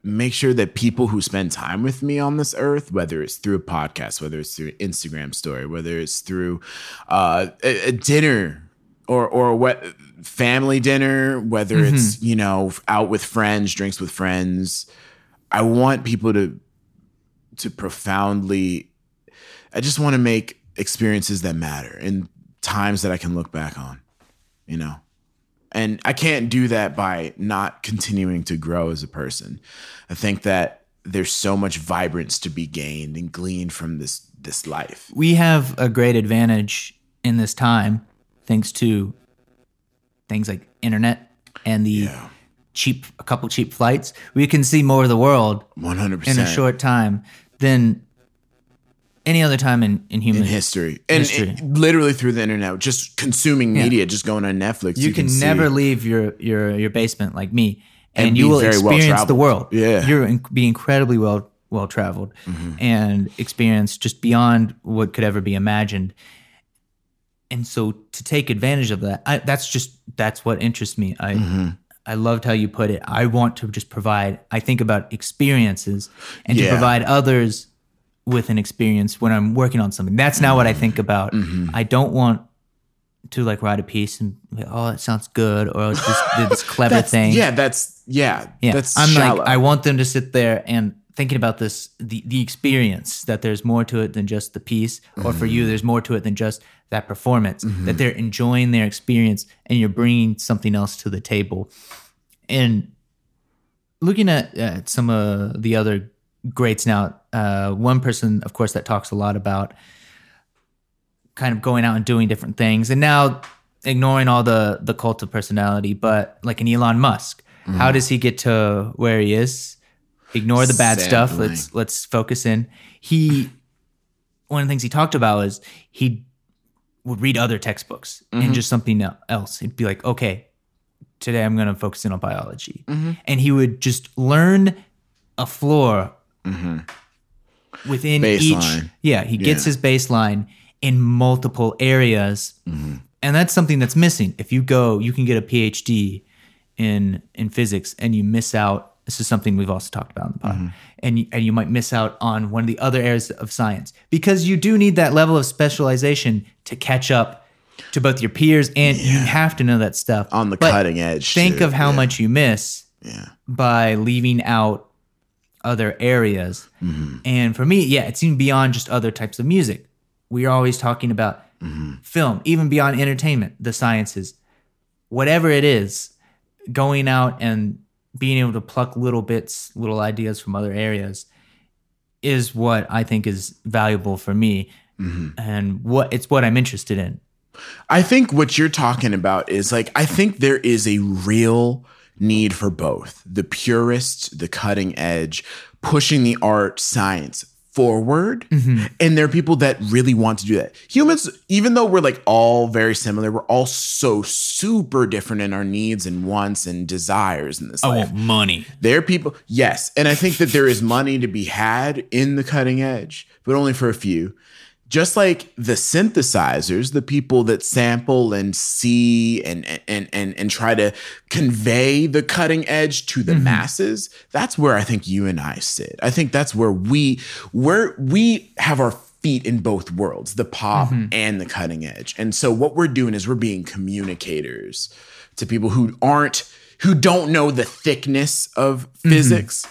S2: make sure that people who spend time with me on this earth, whether it's through a podcast, whether it's through Instagram story, whether it's through uh, a, a dinner or or what family dinner, whether it's you know out with friends, drinks with friends, I want people to to profoundly. I just want to make experiences that matter and times that I can look back on, you know. And I can't do that by not continuing to grow as a person. I think that there's so much vibrance to be gained and gleaned from this this life.
S1: we have a great advantage in this time thanks to things like internet and the
S2: Yeah.
S1: cheap, a couple cheap flights, we can see more of the world
S2: 100%
S1: in a short time than any other time in, in human
S2: in history, and
S1: History.
S2: it- literally through the internet, just consuming media, just going on Netflix.
S1: you, can,
S2: see-
S1: never leave your your your basement like me and,
S2: And
S1: you will experience the
S2: well-traveled.
S1: world
S2: Yeah. Mm-hmm.
S1: you're in, be incredibly well well traveled and experience just beyond what could ever be imagined and so to take advantage of that I, that's just that's what interests me i
S2: Mm-hmm.
S1: i loved how you put it i want to just provide i think about experiences and to provide others with an experience when i'm working on something that's not what i think about
S2: Mm-hmm.
S1: i don't want to like write a piece and oh that sounds good or just did this clever thing
S2: Yeah, that's yeah.
S1: yeah
S2: that's
S1: i'm
S2: shallow.
S1: like i want them to sit there and thinking about this the, the experience that there's more to it than just the piece or for
S2: Mm-hmm.
S1: you there's more to it than just that performance that they're enjoying their experience and you're bringing something else to the table and looking at, at some of the other greats now uh, one person of course that talks a lot about kind of going out and doing different things and now ignoring all the the cult of personality but like an elon musk
S2: Mm-hmm.
S1: how does he get to where he is? Ignore the bad stuff. Let's let's focus in. He one of the things he talked about is he would read other textbooks
S2: Mm-hmm.
S1: and just something else. He'd be like okay today i'm going to focus in on biology.
S2: Mm-hmm.
S1: and he would just learn a floor within each yeah he gets
S2: Yeah.
S1: his baseline in multiple areas
S2: Mm-hmm.
S1: and that's something that's missing if you go you can get a phd in in physics and you miss out this is something we've also talked about in the pod
S2: Mm-hmm.
S1: and you, and you might miss out on one of the other areas of science because you do need that level of specialization to catch up to both your peers and you have to know that stuff
S2: on the
S1: But
S2: cutting edge.
S1: think
S2: too.
S1: of how
S2: Yeah.
S1: much you miss
S2: Yeah.
S1: by leaving out other areas.
S2: Mm-hmm.
S1: And for me, yeah, it's even beyond just other types of music. We're always talking about
S2: Mm-hmm.
S1: film, even beyond entertainment, the sciences, whatever it is, going out and being able to pluck little bits, little ideas from other areas is what I think is valuable for me.
S2: Mm-hmm.
S1: And what it's what I'm interested in.
S2: I think what you're talking about is like I think there is a real need for both the purist, the cutting edge, pushing the art science forward. Mm-hmm. And there are people that really want to do that. Humans, even though we're like all very similar, we're all so super different in our needs and wants and desires in this life.
S1: money.
S2: There are people, yes. And I think that there is money to be had in the cutting edge, but only for a few. Just like the synthesizers, the people that sample and see and and and and try to convey the cutting edge to the mm-hmm. masses, that's where I think you and I sit. I think that's where we where we have our feet in both worlds, the pop mm-hmm. and the cutting edge. And so what we're doing is we're being communicators to people who aren't who don't know the thickness of mm-hmm. physics.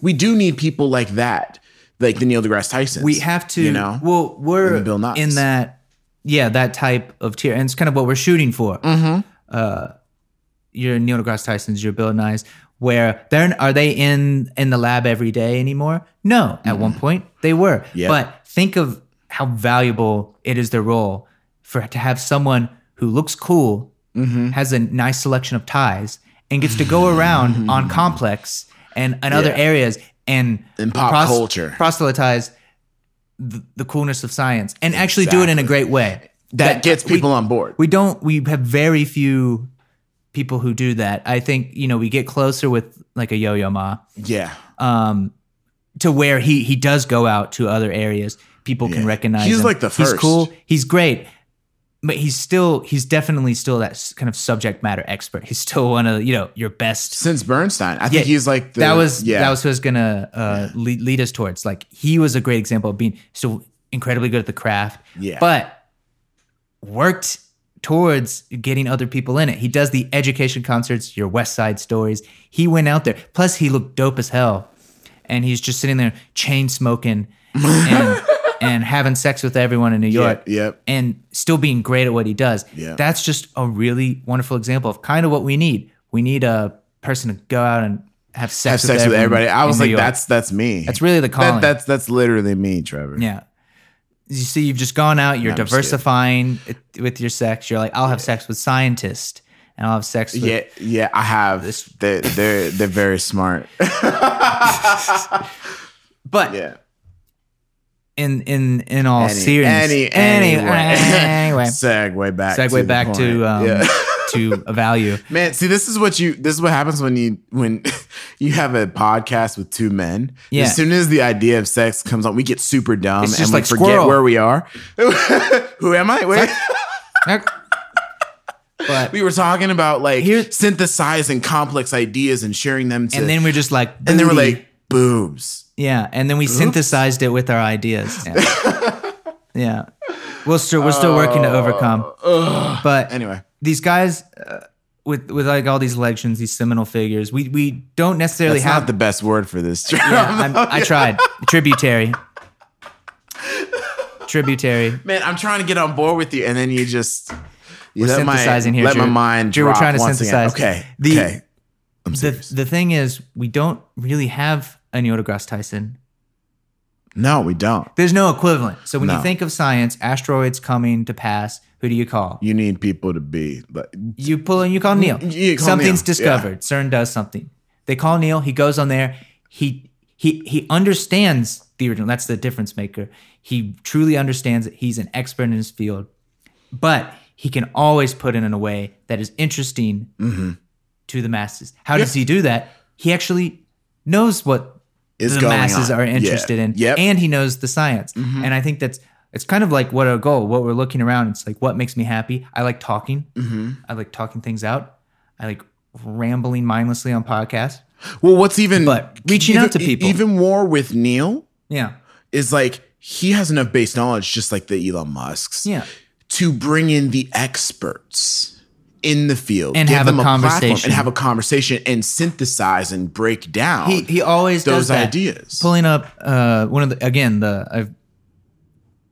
S2: We do need people like that, like the Neil deGrasse Tyson.
S1: we have to
S2: you know.
S1: well we're
S2: Bill Nye.
S1: in that yeah that type of tier and it's kind of what we're shooting for mm-hmm. uh your neil degrasse tyson's your bill nyes where they're are they in in the lab every day anymore no at one point they were.
S2: Yeah.
S1: but think of how valuable it is their role for to have someone who looks cool
S2: Mm-hmm.
S1: has a nice selection of ties and gets to go around on complex and, and other areas and
S2: In pop culture.
S1: proselytize the, the coolness of science and actually do it in a great way.
S2: that gets
S1: we-
S2: people on board.
S1: We don't. We have very few people who do that. I think you know we get closer with like a Yo-Yo Ma
S2: yeah.
S1: Um, to where he he does go out to other areas. People can recognize.
S2: He's
S1: him.
S2: like the first.
S1: He's cool. He's great. But he's still, he's definitely still that kind of subject matter expert. He's still one of, you know, your best
S2: Since Bernstein, I think he's like the,
S1: that was
S2: yeah.
S1: that was who was gonna uh, lead, lead us towards. Like he was a great example of being so incredibly good at the craft,
S2: Yeah.
S1: but worked towards getting other people in it. He does the education concerts, your West Side stories. He went out there. Plus, he looked dope as hell, and he's just sitting there chain smoking and and having sex with everyone in New York.
S2: yep.
S1: And still being great at what he does.
S2: Yeah.
S1: That's just a really wonderful example of kind of what we need. We need a person to go out and have sex,
S2: have sex with everybody. I was like, that's that's me.
S1: That's really the
S2: That-
S1: calling.
S2: that's that's literally me, Trevor.
S1: yeah. you see, you've just gone out. You're
S2: No, I'm just kidding.
S1: diversifying it with your sex. You're like, I'll have sex with scientists, and I'll have sex with
S2: Yeah, yeah, I have. They're they're they're very smart.
S1: But
S2: yeah.
S1: In in in all
S2: Any,
S1: seriousness,
S2: any,
S1: any-
S2: anyway.
S1: anyway,
S2: segue back.
S1: segue
S2: to
S1: back to um,
S2: Yeah.
S1: to a value.
S2: Man, see, this is what you. This is what happens when you when you have a podcast with two men.
S1: Yeah.
S2: As soon as the idea of sex comes on, we get super dumb and
S1: just
S2: we
S1: like
S2: forget
S1: squirrel.
S2: where we are. Who am I? Wait.
S1: but
S2: we were talking about like
S1: Here-
S2: synthesizing complex ideas and sharing them to,
S1: and then we're just like,
S2: and then we're like boobs.
S1: Yeah, and then we synthesized it with our ideas. Yeah, yeah. We're still we're still working to overcome. But
S2: Anyway,
S1: these guys uh, with with like all these legends, these seminal figures, we we don't necessarily
S2: that's
S1: have
S2: not the best word for this.
S1: Yeah, I tried. Tributary. Tributary.
S2: Man, I'm trying to get on board with you, and then you just you
S1: We're
S2: let my,
S1: synthesizing here,
S2: let my mind
S1: Drew, we're trying to
S2: once again.
S1: synthesize.
S2: Okay,
S1: The-
S2: okay.
S1: The the thing is, we don't really have a Neil deGrasse Tyson.
S2: no, we don't.
S1: There's no equivalent. So when you think of science, asteroids coming to pass, who do you call?
S2: You need people to be like
S1: You pull in, you call Neil.
S2: you call
S1: Something's
S2: Neil,
S1: discovered. CERN does something. They call Neil. He goes on there. He he he understands the original. That's the difference maker. He truly understands it. He's an expert in his field, but he can always put it in a way that is interesting
S2: Mm-hmm.
S1: to the masses. How does he do that? He actually knows what
S2: Is
S1: the masses
S2: on.
S1: are interested
S2: Yeah.
S1: in,
S2: Yep. Mm-hmm.
S1: and he knows the science. And I think that's it's kind of like what our goal, what we're looking around. It's like what makes me happy. I like talking.
S2: Mm-hmm.
S1: I like talking things out. I like rambling mindlessly on podcasts.
S2: Well, what's even
S1: But reaching
S2: even,
S1: out to people.
S2: even more with Neil
S1: Yeah,
S2: is like he has enough base knowledge, just like the Elon Musk's,
S1: yeah.
S2: to bring in the experts in the field
S1: And have a
S2: platform
S1: conversation.
S2: and have a conversation and synthesize and break down
S1: He he always
S2: those
S1: does that.
S2: ideas.
S1: Pulling up uh, one of the again the I've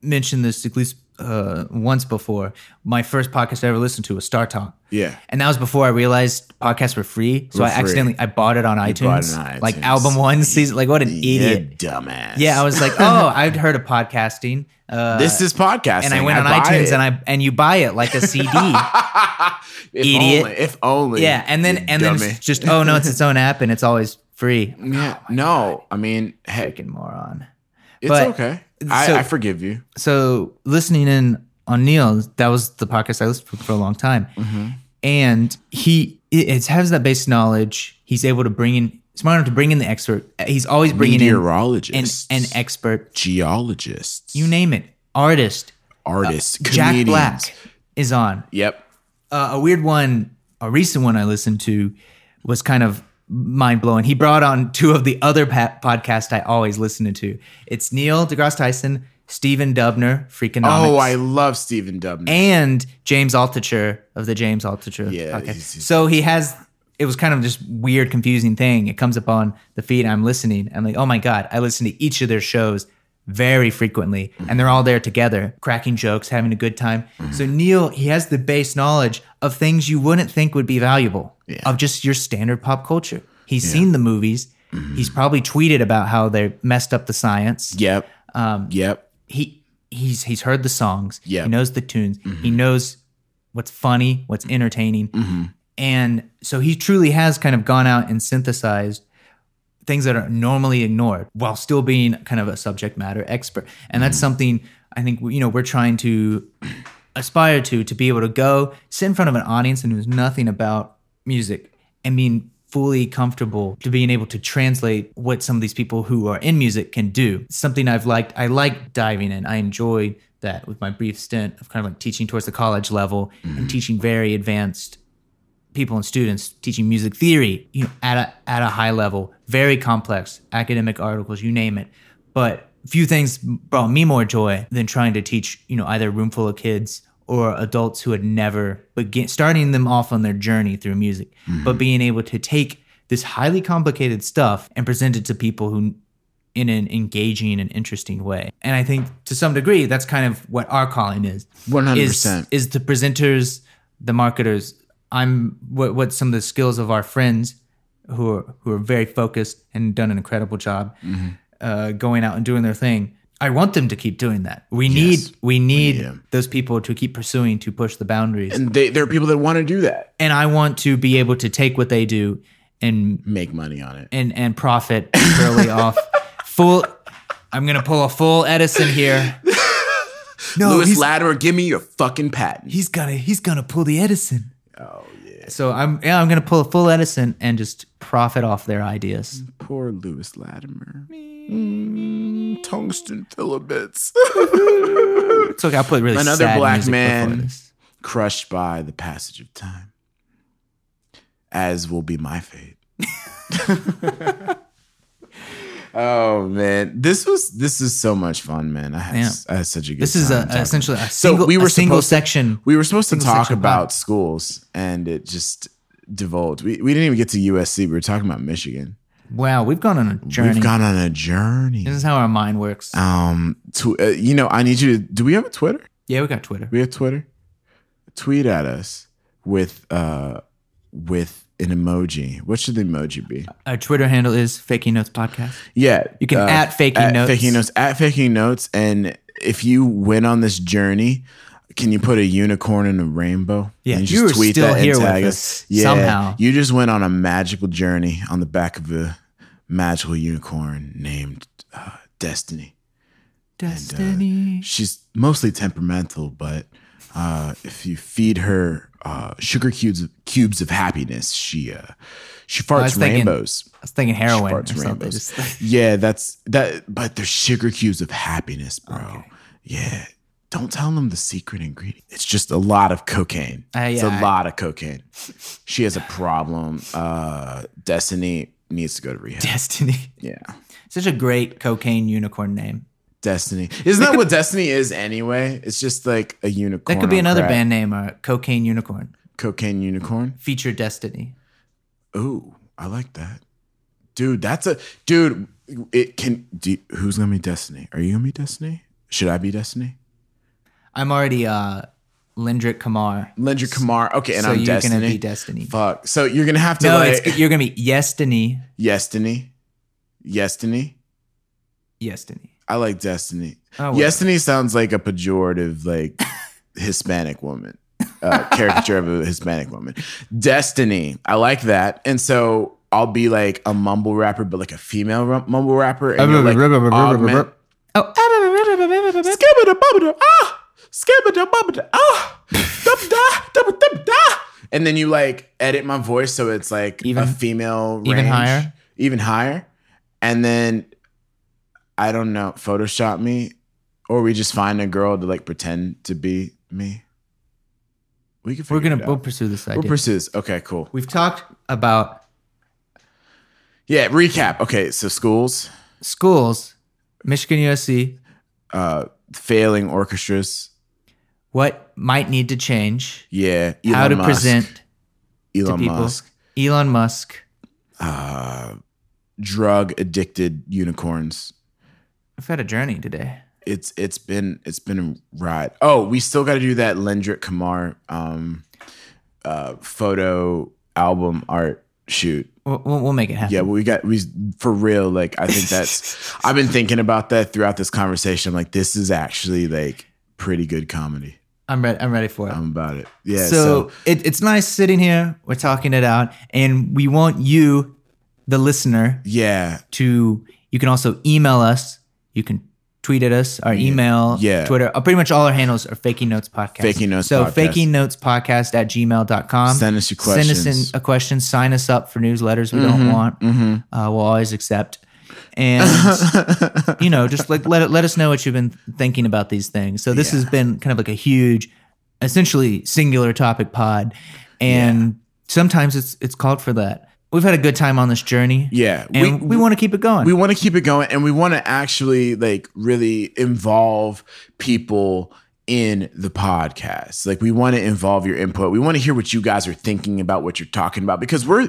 S1: mentioned this at least uh, once before. My first podcast I ever listened to was StarTalk.
S2: Yeah.
S1: and that was before I realized podcasts were free. So
S2: Were
S1: I
S2: free.
S1: accidentally I bought it on iTunes,
S2: it on
S1: like album one season. Like what an
S2: You
S1: idiot!
S2: dumbass.
S1: Yeah, I was like, oh, I'd heard of podcasting. Uh,
S2: this is podcasting.
S1: and I went on iTunes
S2: it.
S1: and I and you buy it like a CD.
S2: if
S1: idiot.
S2: Only, if only.
S1: yeah, and then and then it's just oh no, it's its own app and it's always free.
S2: yeah, no. I mean, hey,
S1: Freaking moron.
S2: it's
S1: but-
S2: okay. I,
S1: so-
S2: I forgive you.
S1: so listening in on Neil, that was the podcast I listened to for a long time,
S2: Mm-hmm.
S1: and he it, has that base knowledge. He's able to bring in smart enough to bring in the expert. He's always bringing in an,
S2: Meteorologists,
S1: an expert.
S2: geologists,
S1: You name it, artist.
S2: artists,
S1: Jack. Black is on.
S2: Yep.
S1: Uh, a weird one, a recent one I listened to was kind of mind blowing. He brought on two of the other pa- podcasts I always listen to. It's Neil deGrasse Tyson, Stephen Dubner, Freakonomics.
S2: Oh, I love Stephen Dubner.
S1: and James Altucher of the James Altucher
S2: Yeah,
S1: podcast. so he has. It was kind of just weird, confusing thing. It comes up on the feed. I'm listening. I'm like, oh my god! I listen to each of their shows very frequently, and they're all there together, cracking jokes, having a good time.
S2: Mm-hmm.
S1: So Neil, he has the base knowledge of things you wouldn't think would be valuable
S2: Yeah.
S1: of just your standard pop culture. He's seen the movies.
S2: Mm-hmm.
S1: He's probably tweeted about how they messed up the science
S2: yep.
S1: Um,
S2: yep.
S1: he he's he's heard the songs.
S2: Yeah.
S1: He knows the tunes. He knows what's funny, what's entertaining. And so he truly has kind of gone out and synthesized things that are normally ignored while still being kind of a subject matter expert. And that's mm-hmm. something I think you know we're trying to aspire to to be able to go sit in front of an audience and knows nothing about music and being fully comfortable to being able to translate what some of these people who are in music can do. It's something I've liked. I like diving in. I enjoy that with my brief stint of kind of like teaching towards the college level and mm-hmm. teaching very advanced people and students teaching music theory, you know, at a at a high level, very complex academic articles, you name it. But few things brought me more joy than trying to teach, you know, either a room full of kids or adults who had never begin starting them off on their journey through music, but being able to take this highly complicated stuff and present it to people who in an engaging and interesting way. And I think to some degree that's kind of what our calling is.
S2: 100%.
S1: Is, is the presenters, the marketers. I'm what what some of the skills of our friends who are who are very focused and done an incredible job uh, going out and doing their thing. I want them to keep doing that. We need
S2: Yes.
S1: we need
S2: need 'em.
S1: those people to keep pursuing to push the boundaries. And,
S2: they, there are people that want to do that, And
S1: I want to be able to take what they do and
S2: make money on it.
S1: and and profit really off full I'm going to pull a full Edison here. No,
S2: Lewis Latimer, give me your fucking patent.
S1: he's gonna he's gonna pull the Edison. Oh yeah. So I'm yeah I'm gonna pull a full Edison and just profit off their ideas.
S2: Poor Lewis Latimer. Mm, tungsten filaments.
S1: It's okay. I'll put really
S2: Another
S1: sad
S2: black man crushed by the passage of time, as will be my fate. oh man, this was this is so much fun, man. I had,
S1: Yeah.
S2: I had such a good.
S1: This is a, essentially a
S2: So we were
S1: a single
S2: supposed to-
S1: section.
S2: we were supposed to talk about
S1: pod.
S2: schools, and it just divulged. We we didn't even get to USC. We were talking about Michigan.
S1: Wow, we've gone on a journey.
S2: We've gone on a journey.
S1: this is how our mind works.
S2: Um, to, uh, you know, I need you to. Do we have a Twitter?
S1: yeah, we got Twitter.
S2: We have Twitter. Tweet at us with uh with an emoji. What should the emoji be?
S1: Our Twitter handle is Faking Notes Podcast.
S2: Yeah,
S1: You can at Faking
S2: at
S1: Notes.
S2: Faking notes at faking notes. And if you went on this journey, can you put a unicorn in a rainbow?
S1: Yeah,
S2: and
S1: you were still here with
S2: tag
S1: us somehow.
S2: You just went on a magical journey on the back of a magical unicorn named uh, Destiny.
S1: Destiny.
S2: She's mostly temperamental, but uh, if you feed her uh, sugar cubes cubes of happiness, she uh, she farts
S1: thinking
S2: rainbows.
S1: I was thinking heroin or
S2: Farts
S1: something.
S2: rainbows.
S1: Just-
S2: yeah, that's that. But they're sugar cubes of happiness, bro. Yeah. Don't tell them the secret ingredient. It's just a lot of cocaine.
S1: Uh,
S2: it's
S1: yeah,
S2: a
S1: I-
S2: lot of cocaine. She has a problem. Uh, Destiny needs to go to rehab.
S1: Destiny.
S2: Yeah.
S1: Such a great cocaine unicorn name.
S2: Destiny. Isn't that what Destiny is anyway? It's just like a unicorn.
S1: That could be another
S2: crack.
S1: band name, or Cocaine Unicorn.
S2: Cocaine unicorn.
S1: Feature Destiny.
S2: Ooh, I like that. Dude, that's a dude. It can. Do, who's gonna be Destiny? Are you gonna be Destiny? Should I be Destiny?
S1: I'm already uh Lindrick Kamar.
S2: Lendra Kamar. Okay, and
S1: so
S2: I'm
S1: you're
S2: Destiny.
S1: gonna be Destiny.
S2: Fuck. So you're gonna have to
S1: No,
S2: like
S1: you're gonna be Yestiny.
S2: Destiny. Destiny.
S1: Yestiny.
S2: I like Destiny.
S1: Oh.
S2: Destiny sounds like a pejorative, like Hispanic woman, uh, caricature of a Hispanic woman. Destiny. I like that. And so I'll be like a mumble rapper, but like a female ru- mumble rapper. And you're like augment-
S1: Oh,
S2: Skibidi-bubidi, ah, skibidi-bubidi, ah, dub-da, dub-dub-da. And then you like edit my voice so it's like
S1: Even-
S2: a female range,
S1: even higher?
S2: even higher. And then I don't know, Photoshop me, or we just find a girl to like pretend to be me. We can.
S1: we're gonna we'll pursue this idea.
S2: We'll pursue this. Okay, cool.
S1: We've talked about
S2: Yeah, recap. Okay, so schools,
S1: schools, Michigan USC,
S2: uh, failing orchestras.
S1: what might need to change,
S2: Yeah, Elon
S1: how to
S2: Musk,
S1: present to
S2: Elon
S1: people.
S2: Musk.
S1: Elon Musk.
S2: uh, drug addicted unicorns.
S1: I've had a journey today.
S2: It's it's been it's been a ride. Oh, we still got to do that Lendrick Kamar um, uh, photo album art shoot.
S1: We'll, we'll, we'll make it happen.
S2: Yeah, we got we for real. Like I think that's. I've been thinking about that throughout this conversation. I'm like, this is actually like pretty good comedy.
S1: I'm ready. I'm ready for it.
S2: I'm about it. Yeah.
S1: so
S2: So,
S1: it, it's nice sitting here. We're talking it out, and we want you, the listener,
S2: yeah,
S1: to. You can also email us. You can tweet at us. Our email,
S2: Yeah.
S1: Twitter. Uh, pretty much all our handles are Faking Notes Podcast.
S2: Faking Notes
S1: So
S2: Podcast.
S1: Faking Notes Podcast at gmail.com.
S2: Send us your questions.
S1: Send us.
S2: Mm-hmm.
S1: in a question. Sign us up for newsletters we don't want. Uh, we'll always accept. And you know, just like let let us know what you've been thinking about these things. So this has been kind of like a huge, essentially singular topic pod, and sometimes it's it's called for that. We've had a good time on this journey.
S2: Yeah,
S1: and
S2: we-
S1: we, want to keep it going.
S2: we want to keep it going and we want to actually like really involve people in the podcast like we want to involve your input we want to hear what you guys are thinking about what you're talking about because we're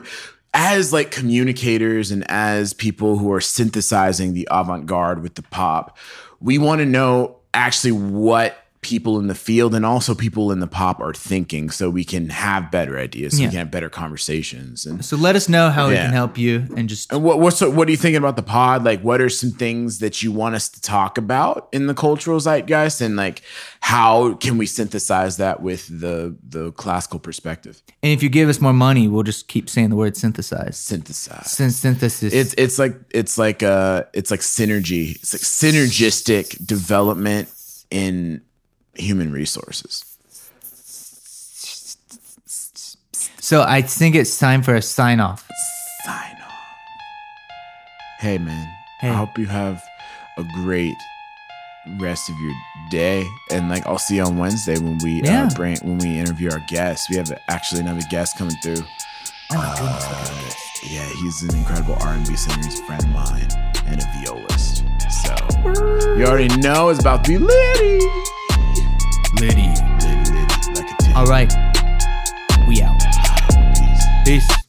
S2: as like communicators and as people who are synthesizing the avant-garde with the pop we want to know actually what people in the field and also people in the pop are thinking so we can have better ideas so
S1: Yeah.
S2: we can have better conversations and
S1: So let us know how we can help you and just
S2: and what what's what are you thinking about the pod? Like, what are some things that you want us to talk about in the cultural zeitgeist, and like, how can we synthesize that with the the classical perspective?
S1: and if you give us more money, we'll just keep saying the word synthesize.
S2: Synthesize.
S1: Since synthesis
S2: It's it's like it's like uh it's like synergy. It's like synergistic development in human resources.
S1: So I think it's time for a sign off.
S2: Sign off. Hey man,
S1: Hey.
S2: I hope you have a great rest of your day, and like I'll see you on Wednesday when we
S1: Yeah.
S2: uh, bring when we interview our guests. We have actually another guest coming through.
S1: Oh my goodness, look at this.
S2: Yeah, he's an incredible R&B singer. He's a friend of mine and a violist. So you already know it's about to be litty,
S1: Liddy.
S2: litty, litty, like.
S1: All right. We out.
S2: Peace.
S1: Peace.